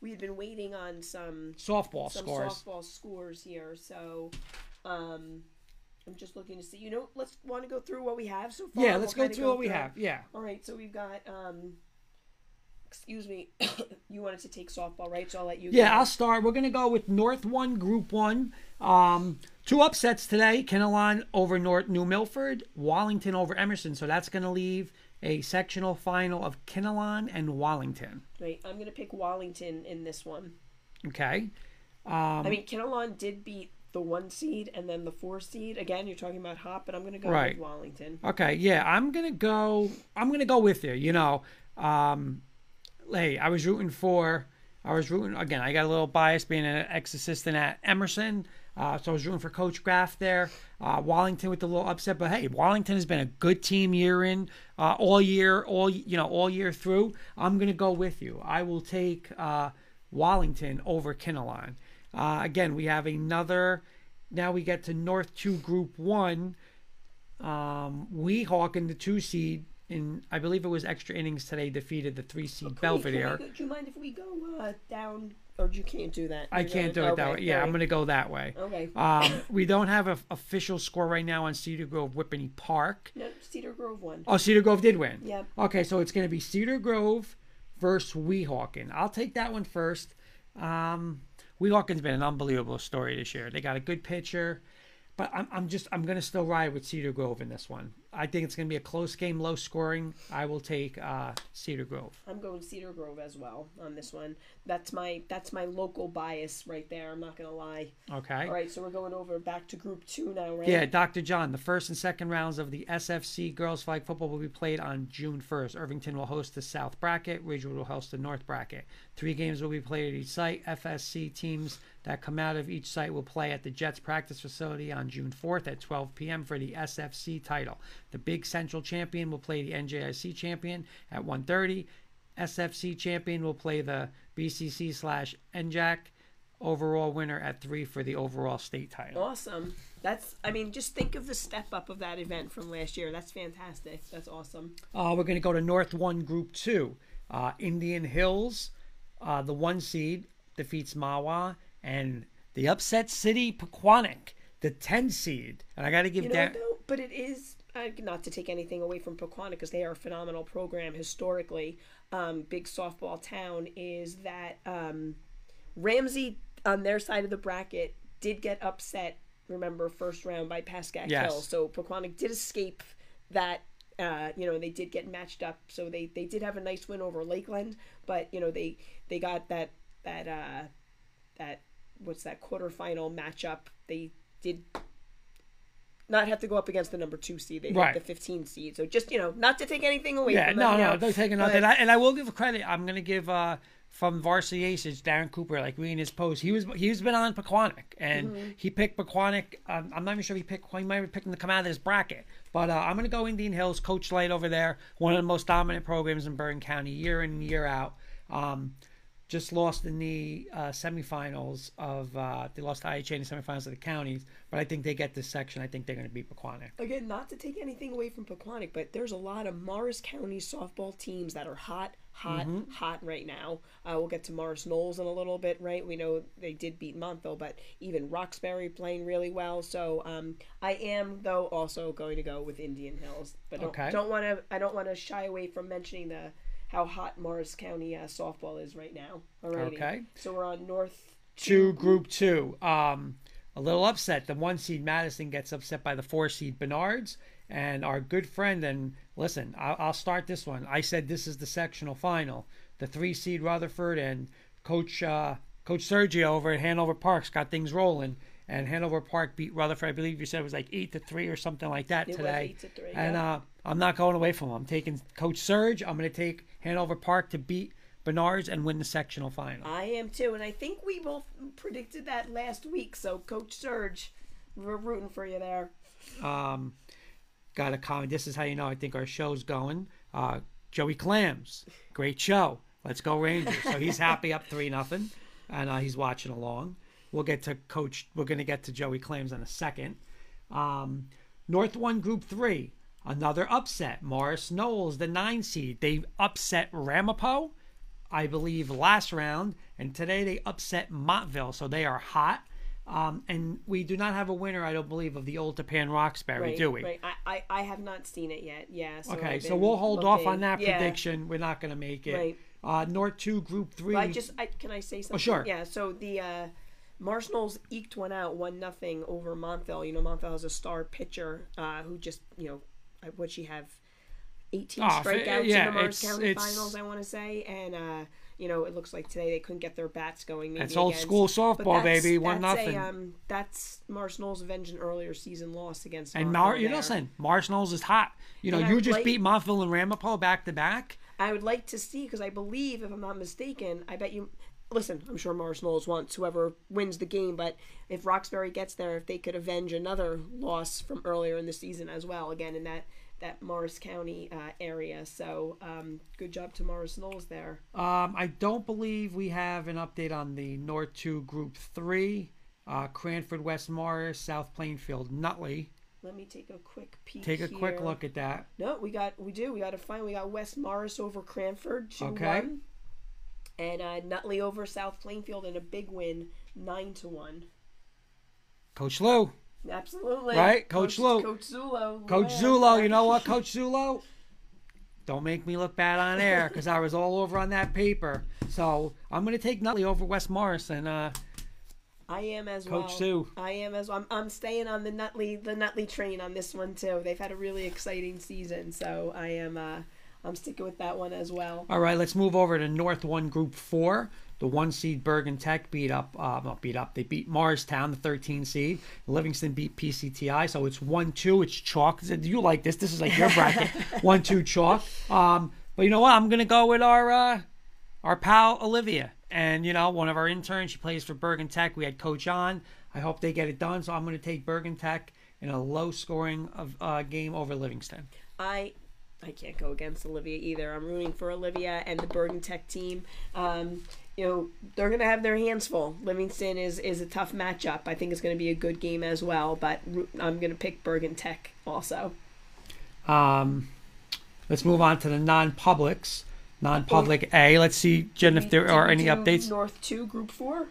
we had been waiting on some Softball some scores. softball scores here, so um, I'm just looking to see. You know, let's want to go through what we have so far. Yeah, We'll let's go kinda through what we have. Yeah. All right, so we've got. Um, excuse me, you wanted to take softball, right? So I'll let you. Yeah. I'll start. We're gonna go with North One, Group One. Um, two upsets today: Kinnelon over North New Milford, Wallington over Emerson. So that's gonna leave a sectional final of Kinnelon and Wallington. Right, I'm gonna pick Wallington in this one. Okay. I mean, Kinnelon did beat the one seed and then the four seed. Again, you're talking about Hop, but I'm gonna go Right. with Wallington. Okay. Yeah, I'm gonna go. I'm gonna go with you. You know, um, hey, I was rooting for. I was rooting again. I got a little bias being an ex-assistant at Emerson, uh, so I was rooting for Coach Graff there. Uh, Wallington with the little upset, but hey, Wallington has been a good team year in, uh, all year, all you know, all year through. I'm gonna go with you. I will take uh, Wallington over Kinnelon. Uh, again, we have another. Now we get to North Two Group One um, Weehawken the two seed in I believe it was extra innings today defeated the three seed Wait, Belvidere. can go- do you mind if we go uh, down? Or you can't do that. I can't do gonna- it that way. Yeah, I'm going to go that way. Okay. Um, we don't have an official score right now on Cedar Grove Whippany Park. No, Cedar Grove won. Oh, Cedar Grove did win. Yep. Okay, so it's going to be Cedar Grove versus Weehawken. I'll take that one first. Um, Weehawken's been an unbelievable story this year. They got a good pitcher, but I'm, I'm just I'm going to still ride with Cedar Grove in this one. I think it's going to be a close game, low scoring. I will take uh, Cedar Grove. I'm going Cedar Grove as well on this one. That's my that's my local bias right there. I'm not gonna lie. Okay. All right, so we're going over back to Group Two now, right? Yeah, Dr. John, the first and second rounds of the SFC girls flag football will be played on June 1st. Irvington will host the South bracket, Ridgewood will host the North bracket. Three games will be played at each site. FSC teams that come out of each site will play at the Jets practice facility on June 4th at 12 p.m. for the SFC title. The Big Central champion will play the NJIC champion at 1:30. SFC champion will play the BCC slash NJAC overall winner at 3 for the overall state title. Awesome. That's I mean, just think of the step up of that event from last year. That's fantastic. That's awesome. Uh, we're going to go to North One Group Two. Uh, Indian Hills, uh, the one seed, defeats Mahwah, and the upset city Pequannock, the ten seed. And I got to give You know, that. though, but it is uh, not to take anything away from Pequannock because they are a phenomenal program historically. Um, big softball town is that um, Ramsey on their side of the bracket did get upset. Remember first round by Pascack Yes. Hill, so Pequannock did escape that. Uh, you know they did get matched up, so they they did have a nice win over Lakeland, but you know they they got that that uh, that what's that quarterfinal matchup. They did not have to go up against the number two seed. They Right. the 15 seed. So just you know, not to take anything away Yeah, from no, them. you no, don't take nothing. And I, and I will give credit. I'm going to give uh, from Varsity Aces, Darren Cooper, like reading his post. He was he's been on Pequannock, and Mm-hmm. he picked Pequannock. Um, I'm not even sure if he picked. He might have picked him to come out of this bracket. But uh, I'm going to go Indian Hills. Coach Light over there, one of the most dominant programs in Bergen County, year in and year out. Um, just lost in the uh, semifinals of uh, they lost to IHA in the semifinals of the counties, but I think they get this section. I think they're going to beat Pequannock. Again, not to take anything away from Pequannock, but there's a lot of Morris County softball teams that are hot, hot, hot right now. Uh, we'll get to Morris Knolls in a little bit, right? We know they did beat Montville, but even Roxbury playing really well. So um, I am though also going to go with Indian Hills, but don't, Okay. don't want to. I don't want to shy away from mentioning the how hot Morris County uh, softball is right now. Already. Okay. So we're on North Two, Group Two. Um, a little upset. The one seed Madison gets upset by the four seed Bernards, and our good friend. And listen, I'll, I'll start this one. I said this is the sectional final. The three seed Rutherford and Coach uh, Coach Sergio over at Hanover Park's got things rolling. And Hanover Park beat Rutherford. I believe you said it was like eight to three or something like that It was today. eight to three, and yeah. uh, I'm not going away from them. I'm taking Coach Serge. I'm going to take Hanover Park to beat Bernards and win the sectional final. I am too, and I think we both predicted that last week. So, Coach Serge, we're rooting for you there. um, got a comment. This is how you know I think our show's going. Uh, Joey Clams, great show. Let's go Rangers. So he's happy up three nothing, and uh, he's watching along. We'll get to coach. We're going to get to Joey Clams in a second. Um, North One Group Three, another upset. Morris Knolls, the nine seed, they upset Ramapo, I believe, last round, and today they upset Montville. So they are hot. Um, and we do not have a winner, I don't believe, of the Old Tappan Roxbury, Right, do we? Right. I, I, I have not seen it yet. Yeah. So Okay, so we'll hold off on that Yeah. prediction. We're not going to make it. Right. Uh, North Two Group Three. I just, I, can I say something? Oh, sure. Yeah. So the uh, Mars Knolls eked one out, one nothing over Montville. You know, Montville has a star pitcher uh, who just, you know, I- what'd she have? 18 Oh, strikeouts yeah, in the Mars County it's- finals, I want to say, and uh, you know, it looks like today they couldn't get their bats going. Maybe That's old against- school softball, baby. One that's nothing. A, um, that's Mars Knolls avenged an earlier season loss against. and Mar, you there. listen, Mars Knolls is hot. You know, And I you would just like- beat Montville and Ramapo back to back. I would like to see because I believe, if I'm not mistaken, I bet you. Listen, I'm sure Morris Knolls wants whoever wins the game, but if Roxbury gets there, if they could avenge another loss from earlier in the season as well, again in that that Morris County uh, area. So um, good job to Morris Knolls there. Um, I don't believe we have an update on the North Two Group Three. Uh, Cranford, West Morris, South Plainfield, Nutley. Let me take a quick peek. Take a quick look at that. No, we got we do. We got to find. We got West Morris over Cranford two Okay. one, and uh, Nutley over South Plainfield in a big win nine to one. Coach Lou. Absolutely. Right, Coach Lou. Coach Zulo. Coach Yeah. Zulo, you know what, Coach Zulo? Don't make me look bad on air because I was all over on that paper. So I'm going to take Nutley over West Morris and uh, I am as Coach well. Sue. I am as well. I'm, I'm staying on the Nutley the Nutley train on this one too. They've had a really exciting season, so I am uh, I'm sticking with that one as well. All right, let's move over to North One Group Four. The one seed Bergen Tech beat up, uh, not beat up. They beat Morristown, the 13 seed. Livingston beat PCTI, so it's one two. It's chalk. Do you like this? This is like your bracket. one two chalk. Um, but you know what? I'm gonna go with our uh, our pal Olivia, and you know one of our interns. She plays for Bergen Tech. We had Coach on. I hope they get it done. So I'm gonna take Bergen Tech in a low scoring of uh, game over Livingston. I I can't go against Olivia either. I'm rooting for Olivia and the Bergen Tech team. Um, you know they're gonna have their hands full. Livingston is is a tough matchup. I think it's gonna be a good game as well. But I'm gonna pick Bergen Tech also. Um, let's move on to the non-publics. Non-public A. Let's see, Jen, if there are any updates. North two, Group four.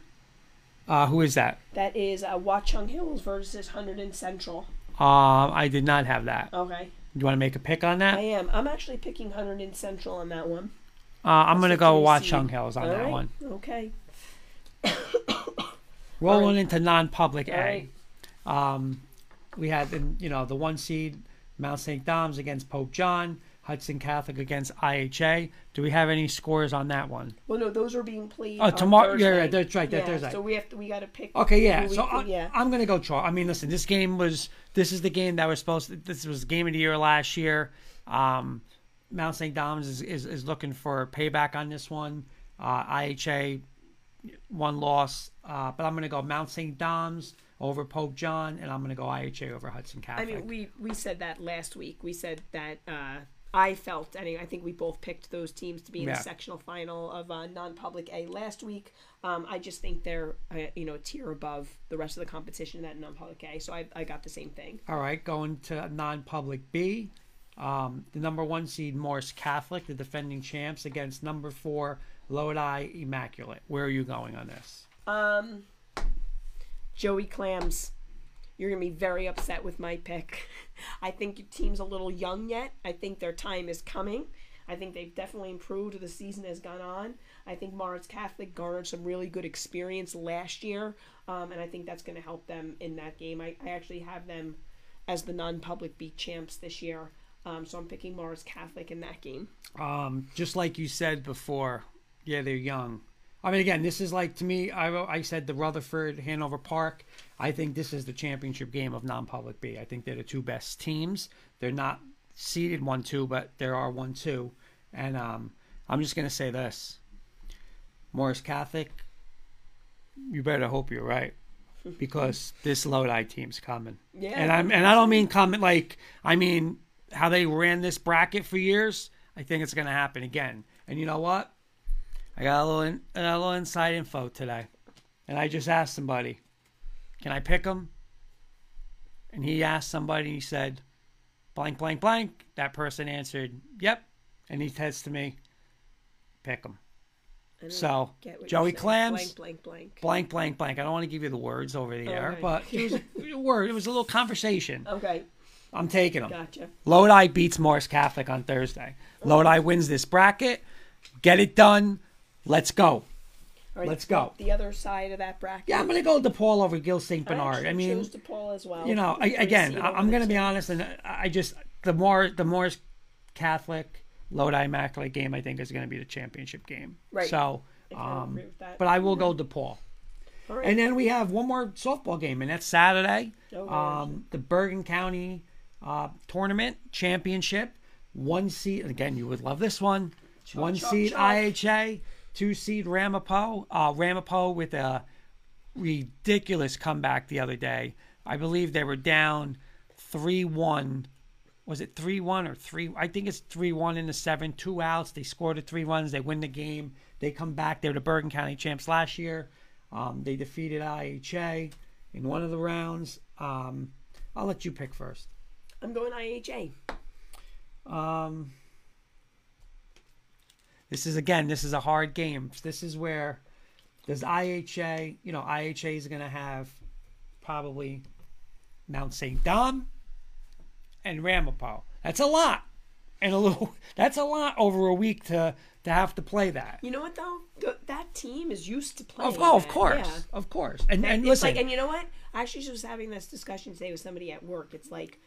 Uh, who is that? That is uh, Watchung Hills versus Hundred Hunterdon Central. Um, I did not have that. Okay. Do you want to make a pick on that? I am. I'm actually picking Hunterdon Central on that one. Uh, I'm going to go Watchung Hills on All that right. one. Okay. Rolling right. into non-public A. right. Um, we had you know the one seed Mount St. Dom's against Pope John, Hudson Catholic against IHA. Do we have any scores on that one? Well, no, those are being played. Oh, tomorrow- yeah, Thursday. yeah, that's right, that Yeah, Thursday. So we have to. We got to pick. Okay, yeah. So I, yeah. I'm going to go chalk. I mean, listen, this game was this is the game that was supposed to. This was game of the year last year. Um, Mount St. Dom's is, is, is looking for payback on this one. Uh, IHA one loss, uh, but I'm going to go Mount St. Dom's over Pope John, and I'm going to go IHA over Hudson Catholic. I mean, we we said that last week. We said that. Uh, I felt, anyway, I think we both picked those teams to be in Yeah. the sectional final of uh, non-public A last week. Um, I just think they're, uh, you know, a tier above the rest of the competition in that non-public A. So I, I got the same thing. All right, going to non-public B. um, the number one seed Morris Catholic, the defending champs, against number four Lodi Immaculate. Where are you going on this? Um, Joey Clams. You're gonna be very upset with my pick. I think your team's a little young yet. I think their time is coming. I think they've definitely improved the season has gone on. I think Morris Catholic garnered some really good experience last year, um, and I think that's going to help them in that game. I, I actually have them as the non-public beat champs this year, um, so I'm picking Morris Catholic in that game. Um, just like you said before, yeah, they're young. I mean, again, this is like to me. I I said the Rutherford Hanover Park. I think this is the championship game of non-public B. I think they're the two best teams. They're not seeded one two, but there are one two, and um, I'm just gonna say this: Morris Catholic. You better hope you're right, because this Lodi team's coming. Yeah. and I'm and I don't mean coming like I mean how they ran this bracket for years. I think it's gonna happen again. And you know what? I got a little in, a little inside info today, and I just asked somebody, "Can I pick them?" And he asked somebody, he said, "Blank, blank, blank." That person answered, "Yep," and he says to me, "Pick them." So Joey. Clams, Blank, blank, blank. blank, blank, blank. I don't want to give you the words over the oh, air, right. but it was a word. It was a little conversation. Okay, I'm taking them. gotcha. Lodi beats Morris Catholic on Thursday. Lodi wins this bracket. Get it done. Let's go. All right, Let's go. The other side of that bracket. Yeah, I'm gonna go DePaul over Gill St. Bernard. actually I mean, chose DePaul as well. you know, I, again, I, I'm gonna be honest, and I just the more the Morris Catholic Lodi Immaculate game, I think is gonna be the championship game. Right. So, I um, that. but I will go DePaul. All right. And then we have one more softball game, and that's Saturday. Okay. Um, the Bergen County uh, Tournament Championship. One seed, again, you would love this one. one chop. IHA, two seed Ramapo. Uh, Ramapo with a ridiculous comeback the other day. I believe they were down 3 1. Was it 3 1 or 3? I think it's 3 1 in the seven, two outs. They scored the three runs. They win the game. They come back. They were the Bergen County champs last year. Um, they defeated IHA in one of the rounds. Um, I'll let you pick first. I'm going IHA. Um, this is again, this is a hard game. This is where does IHA, you know, IHA is going to have probably Mount St. Dom and Ramapo. That's a lot, and a little. That's a lot over a week to to have to play that. You know what though? Th- That team is used to playing. Of, oh, of course, Yeah. of course. And and it's listen, like, and you know what? I actually just was having this discussion today with somebody at work. It's like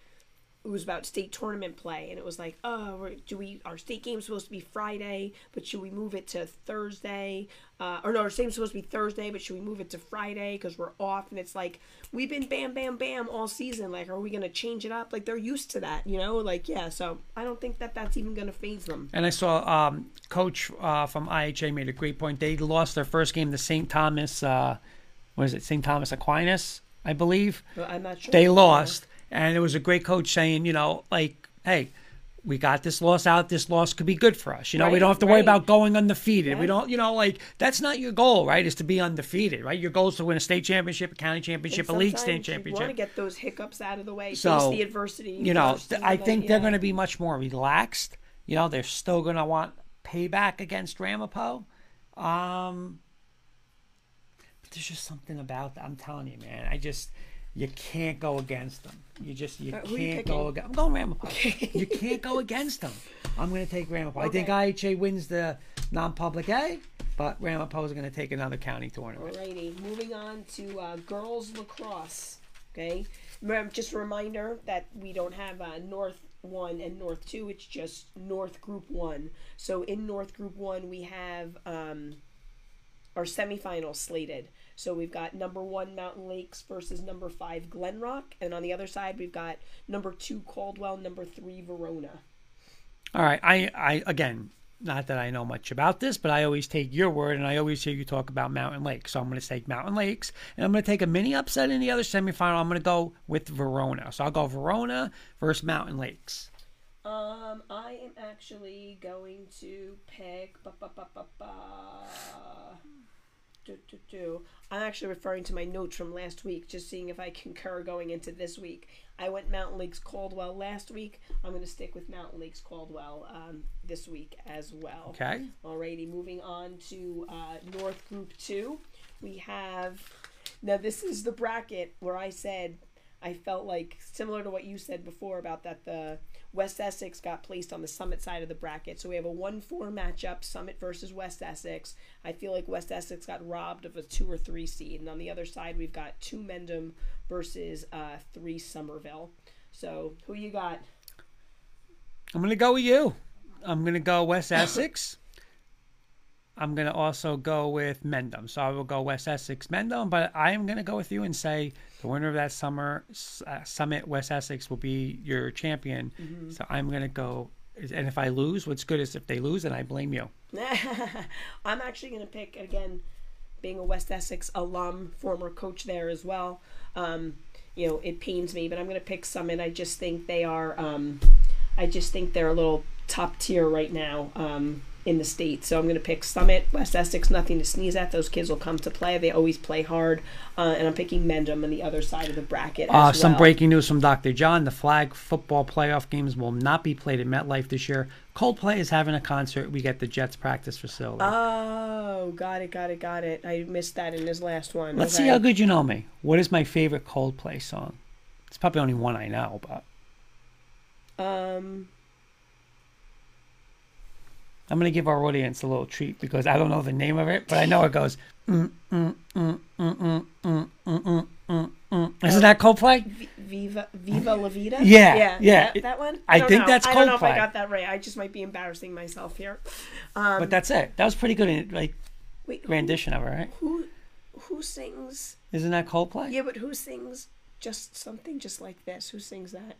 it was about state tournament play, and it was like, oh, do we? Our state game's supposed to be Friday, but should we move it to Thursday? Uh, or no, our state's supposed to be Thursday, but should we move it to Friday because we're off? And it's like we've been bam, bam, bam all season. Like, are we gonna change it up? Like they're used to that, you know? Like, yeah. So I don't think that that's even gonna phase them. And I saw um, Coach uh, from IHA made a great point. They lost their first game to St. Thomas. Uh, what is it? St. Thomas Aquinas, I believe. But I'm not sure. They lost, and it was a great coach saying, you know, like, hey, we got this loss out. This loss could be good for us. You know, we don't have to worry about going undefeated. We don't, you know, like that's not your goal, right? Is to be undefeated, right? Your goal is to win a state championship, a county championship, a league state Sometimes you want to get those hiccups out of the way, So, face the adversity. You know, th- I think they're yeah. going to be much more relaxed. You know, they're still going to want payback against Ramapo. Um, but there's just something about that. I'm telling you, man. I just you can't go against them. You just you Uh, can't go. Against, I'm going Ramapo. you can't go against them. I'm going to take Ramapo. I think IHA wins the non-public A, but Ramapo is going to take another county tournament. Alrighty, moving on to uh, girls lacrosse. Okay, just a reminder that we don't have uh, North One and North Two. It's just North Group One. So in North Group One, we have um, our semifinals slated. So we've got number one Mountain Lakes versus number five Glen Rock, and on the other side we've got number two Caldwell, number three Verona. All right. I, I again, not that I know much about this, but I always take your word, and I always hear you talk about Mountain Lakes. So I'm going to take Mountain Lakes, and I'm going to take a mini upset in the other semifinal. I'm going to go with Verona. So I'll go Verona versus Mountain Lakes. Um, I am actually going to pick. Ba, ba, ba, ba, ba. Do, do, do. I'm actually referring to my notes from last week, just seeing if I concur going into this week. I went Mountain Lakes Caldwell last week. I'm going to stick with Mountain Lakes Caldwell um, this week as well. Okay. Alrighty, moving on to uh, North Group 2. We have. Now, this is the bracket where I said I felt like, similar to what you said before about that the West Essex got placed on the Summit side of the bracket. So we have a 1 4 matchup, Summit versus West Essex. I feel like West Essex got robbed of a 2 or 3 seed. And on the other side, we've got 2 Mendham versus uh, 3 Somerville. So who you got? I'm going to go with you. I'm going to go West Essex. I'm going to also go with Mendham. So I will go West Essex, Mendham, but I am going to go with you and say the winner of that summer uh, summit, West Essex, will be your champion. Mm-hmm. So I'm going to go. And if I lose, what's good is if they lose, and I blame you. I'm actually going to pick, again, being a West Essex alum, former coach there as well. Um, you know, it pains me, but I'm going to pick Summit. I just think they are, um, I just think they're a little top tier right now. Um, in the state. So I'm going to pick Summit, West Essex, nothing to sneeze at. Those kids will come to play. They always play hard. Uh, and I'm picking Mendham on the other side of the bracket. Uh, well. Some breaking news from Dr. John. The flag football playoff games will not be played at MetLife this year. Coldplay is having a concert. We get the Jets practice facility. Oh, got it, got it, got it. I missed that in his last one. Let's okay. see how good you know me. What is my favorite Coldplay song? It's probably only one I know, but. Um. I'm going to give our audience a little treat because I don't know the name of it, but I know it goes. Isn't that Coldplay? Viva Viva La Vida. Yeah, yeah, yeah. That, that one. I, I think know. that's Coldplay. I don't know if I got that right. I just might be embarrassing myself here. Um, but that's it. That was pretty good in like wait, rendition who, of it, right? Who who sings? Isn't that Coldplay? Yeah, but who sings just something just like this? Who sings that?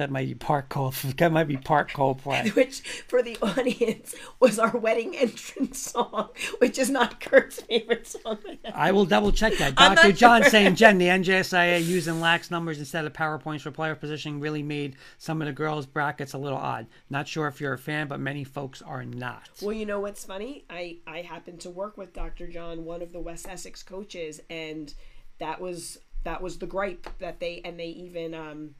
That might be part cold. That might be part Coldplay. Which, for the audience, was our wedding entrance song, which is not Kurt's favorite song. I will double check that. Dr. John sure. saying, Jen, the NJSIA using lax numbers instead of PowerPoints for player positioning really made some of the girls' brackets a little odd. Not sure if you're a fan, but many folks are not. Well, you know what's funny? I I happen to work with Dr. John, one of the West Essex coaches, and that was that was the gripe that they and they even um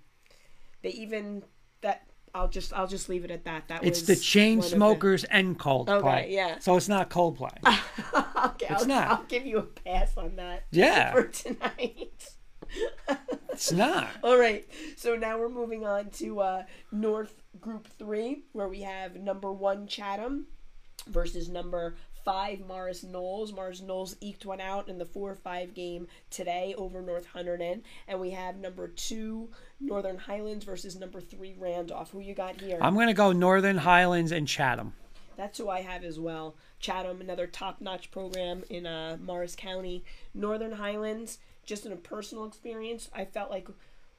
they even that I'll just I'll just leave it at that. That it's the Chainsmokers the... and Coldplay. Okay, yeah. So it's not Coldplay. okay, it's I'll, not. I'll give you a pass on that. Yeah. For tonight. it's not. All right. So now we're moving on to uh, North Group Three, where we have number one Chatham versus number five Morris Knolls. Morris Knolls eked one out in the four or five game today over North Hunterdon. And we have number two Northern Highlands versus number three Randolph. Who you got here? I'm going to go Northern Highlands and Chatham. That's who I have as well. Chatham, another top notch program in uh, Morris County. Northern Highlands, just in a personal experience, I felt like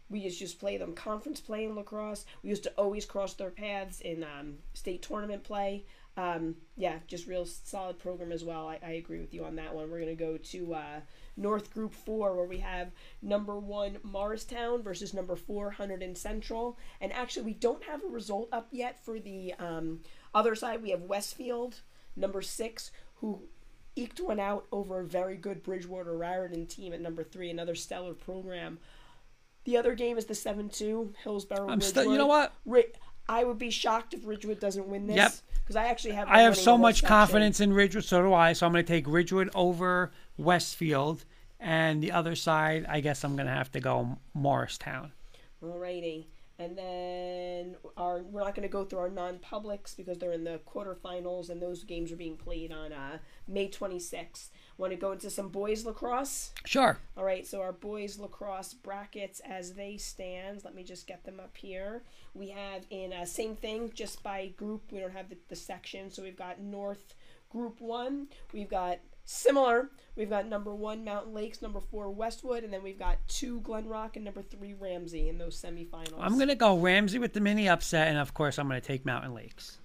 we used to just play them conference play in lacrosse. We used to always cross their paths in um, state tournament play um, yeah, just real solid program as well. I, I agree with you on that one. We're going to go to uh, North Group 4, where we have number one Morristown versus number four Hundred Hunterdon Central. And actually, we don't have a result up yet for the um, other side. We have Westfield, number six, who eked one out over a very good Bridgewater Raritan team at number three, another stellar program. The other game is the 7 2 Hillsborough. I'm still, you know what? I would be shocked if Ridgewood doesn't win this. Yep. Because I actually have. I have so much confidence in Ridgewood. So do I. So I'm going to take Ridgewood over Westfield, and the other side, I guess I'm going to have to go Morristown. Alrighty. And then our we're not going to go through our non-publics because they're in the quarterfinals, and those games are being played on uh, May 26th. Want to go into some boys lacrosse? Sure. All right, so our boys lacrosse brackets as they stand. Let me just get them up here. We have in uh, same thing, just by group. We don't have the, the section, so we've got North Group One. We've got similar. We've got number one Mountain Lakes, number four Westwood, and then we've got two Glen Rock and number three Ramsey in those semifinals. I'm gonna go Ramsey with the mini upset, and of course I'm gonna take Mountain Lakes.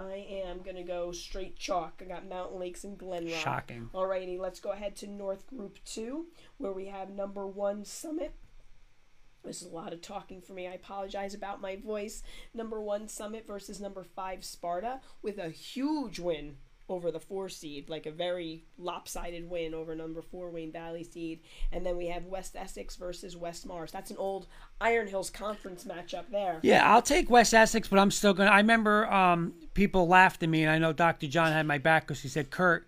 I am gonna go straight chalk. I got Mountain Lakes and Glen Rock. Shocking. Alrighty, let's go ahead to North Group Two, where we have number one Summit. This is a lot of talking for me. I apologize about my voice. Number one Summit versus number five Sparta with a huge win over the four seed, like a very lopsided win over number four Wayne Valley seed. And then we have West Essex versus West Morris. That's an old Iron Hills Conference matchup there. Yeah, I'll take West Essex, but I'm still going to. I remember um, people laughed at me, and I know Dr. John had my back because he said, Kurt,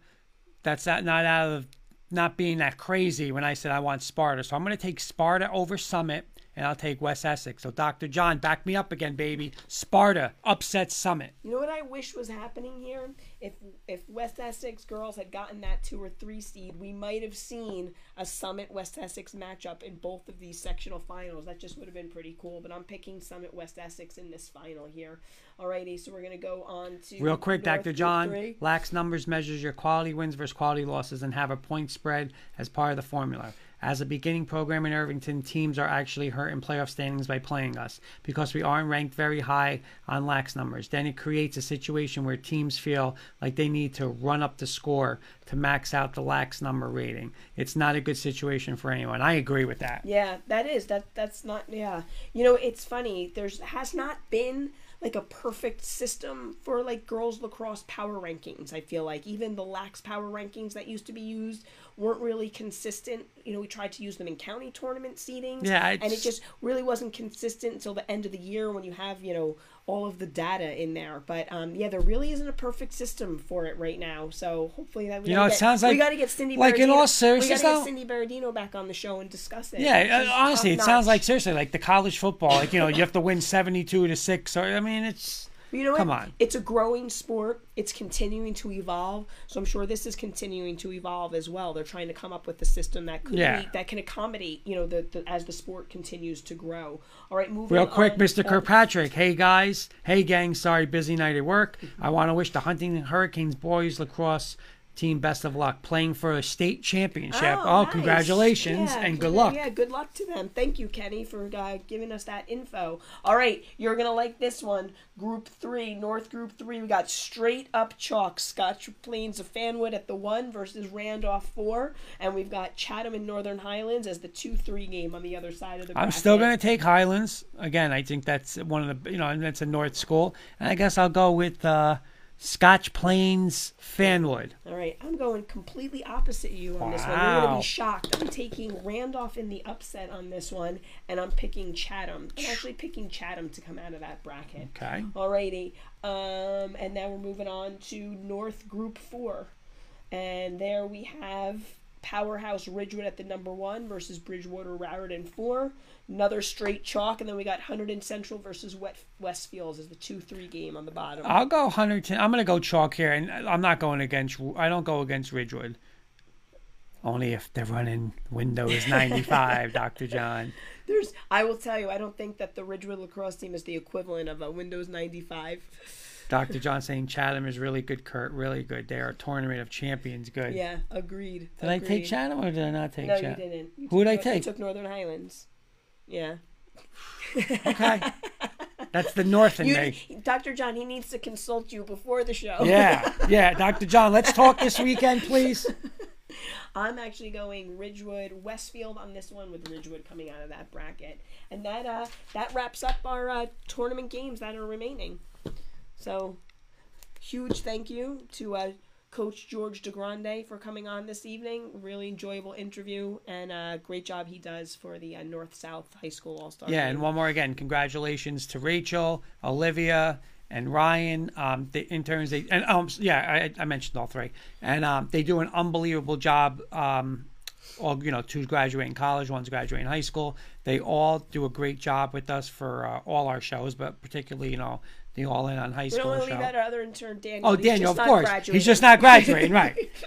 that's not, not out of not being that crazy when I said I want Sparta. So I'm going to take Sparta over Summit and I'll take West Essex. So Dr. John, back me up again, baby. Sparta upset Summit. You know what I wish was happening here? If if West Essex girls had gotten that two or three seed, we might have seen a Summit West Essex matchup in both of these sectional finals. That just would have been pretty cool. But I'm picking Summit West Essex in this final here. Alrighty, so we're gonna go on to real quick, North Dr. John. Lax numbers measures your quality wins versus quality losses and have a point spread as part of the formula. As a beginning program in Irvington, teams are actually hurt in playoff standings by playing us because we aren't ranked very high on lax numbers. Then it creates a situation where teams feel like they need to run up the score to max out the lax number rating. It's not a good situation for anyone. I agree with that. Yeah, that is that. That's not. Yeah, you know, it's funny. There's has not been like a perfect system for like girls lacrosse power rankings. I feel like even the lax power rankings that used to be used weren't really consistent. You know, we tried to use them in county tournament seedings. Yeah, and it just really wasn't consistent until the end of the year when you have you know all of the data in there. But um, yeah, there really isn't a perfect system for it right now. So hopefully that we You know, it get- sounds we like- got to get Cindy. like, in all we seriousness, gotta though- get Cindy Berardino back on the show and discuss it. Yeah, She's honestly, it top sounds like seriously like the college football. Like you know, you have to win seventy-two to six. Or I mean, it's You know what? Come on. It's a growing sport. It's continuing to evolve. So I'm sure this is continuing to evolve as well. They're trying to come up with a system that could Yeah. meet, that can accommodate, you know, the, the as the sport continues to grow. All right, moving Real quick, on. Mr. Kirkpatrick. Hey guys. Hey gang. Sorry, busy night at work. I want to wish the Huntington Hurricanes boys lacrosse team best of luck playing for a state championship. Oh, nice. congratulations Yeah, and good luck. Yeah, good luck to them. Thank you, Kenny, for uh, giving us that info. All right, you're gonna like this one. Group three, North Group three. We got straight up chalk. Scotch Plains of Fanwood at the one versus Randolph four, and we've got Chatham and Northern Highlands as the two three game on the other side of the. I'm still going to take Highlands again. I think that's one of the you know, and that's a North school, and I guess I'll go with uh, Scotch Plains Fanwood. All right, I'm going completely opposite you on this one. You're gonna be shocked. I'm taking Randolph in the upset on this one, and I'm picking Chatham. I'm actually picking Chatham to come out of that bracket. Okay. Alrighty, um, and now we're moving on to North Group Four, and there we have Powerhouse Ridgewood at the number one versus Bridgewater Raritan four. Another straight chalk, and then we got Hunterdon Central versus Wet Westfields as the two three game on the bottom. I'll go Hunterdon. I'm going to go chalk here, and I'm not going against. I don't go against Ridgewood. Only if they're running Windows 95, Dr. John. There's, I will tell you, I don't think that the Ridgewood lacrosse team is the equivalent of a Windows 95. Dr. John saying Chatham is really good, Kurt. Really good. They are a tournament of champions. Good. Yeah, agreed. Did I take Chatham or did I not take No, you Chatham? didn't. You Who did I take? You took Northern Highlands. Yeah. Okay. That's the North in You, me. Dr. John, he needs to consult you before the show. Yeah, yeah. Dr. John, let's talk this weekend, please. I'm actually going Ridgewood, Westfield on this one with Ridgewood coming out of that bracket. And that uh that wraps up our uh, tournament games that are remaining. So huge thank you to uh Coach George DeGrande for coming on this evening. Really enjoyable interview and uh, great job he does for the uh, North South High School All Star. Yeah, and one more again. Congratulations to Rachel, Olivia, and Ryan. Um, the interns. They and um, yeah, I, I mentioned all three, and um, they do an unbelievable job. Um, all you know, two's graduating college, one's graduating high school. They all do a great job with us for uh, all our shows, but particularly you know the All In on High We don't School want to leave out our other intern Daniel. Oh, Daniel, of course. graduating. He's just not graduating, right?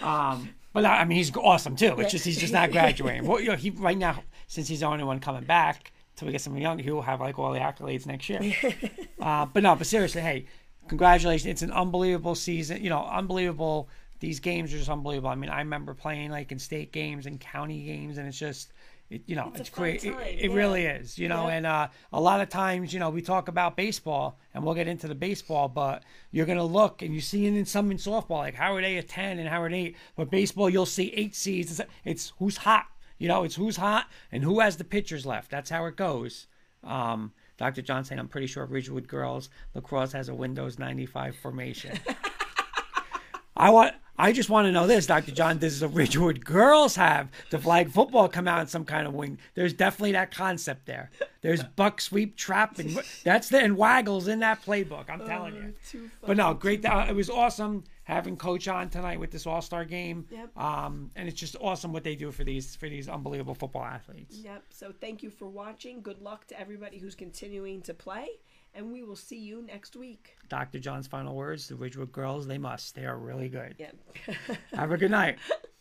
Um, but I mean, he's awesome too. It's just he's just not graduating. Well, you know, he right now since he's the only one coming back till we get someone young, he will have like all the accolades next year. uh, but no, but seriously, hey, congratulations! It's an unbelievable season. You know, unbelievable. These games are just unbelievable. I mean, I remember playing like in state games and county games, and it's just. It, you know, It's it's, great. It, it yeah. really is. You know, Yeah. and uh, a lot of times, you know, we talk about baseball, and we'll get into the baseball, but you're gonna look and you see it in some in softball, like how are they a ten and how are they eight? But baseball, you'll see eight seeds. It's, it's who's hot. You know, it's who's hot and who has the pitchers left. That's how it goes. Um, Dr. John saying, I'm pretty sure Ridgewood girls lacrosse has a Windows 95 formation. I want. I just want to know this, Dr. John. Does the Ridgewood girls have the flag football come out in some kind of wing? There's definitely that concept there. There's buck sweep trap and that's the and waggles in that playbook. I'm telling you. But no, great. Uh, it was awesome having Coach on tonight with this All Star game. Yep. Um, and it's just awesome what they do for these for these unbelievable football athletes. Yep. So thank you for watching. Good luck to everybody who's continuing to play, and we will see you next week. Dr. John's final words: The Ridgewood girls, they must. They are really good. Yep. Have a good night.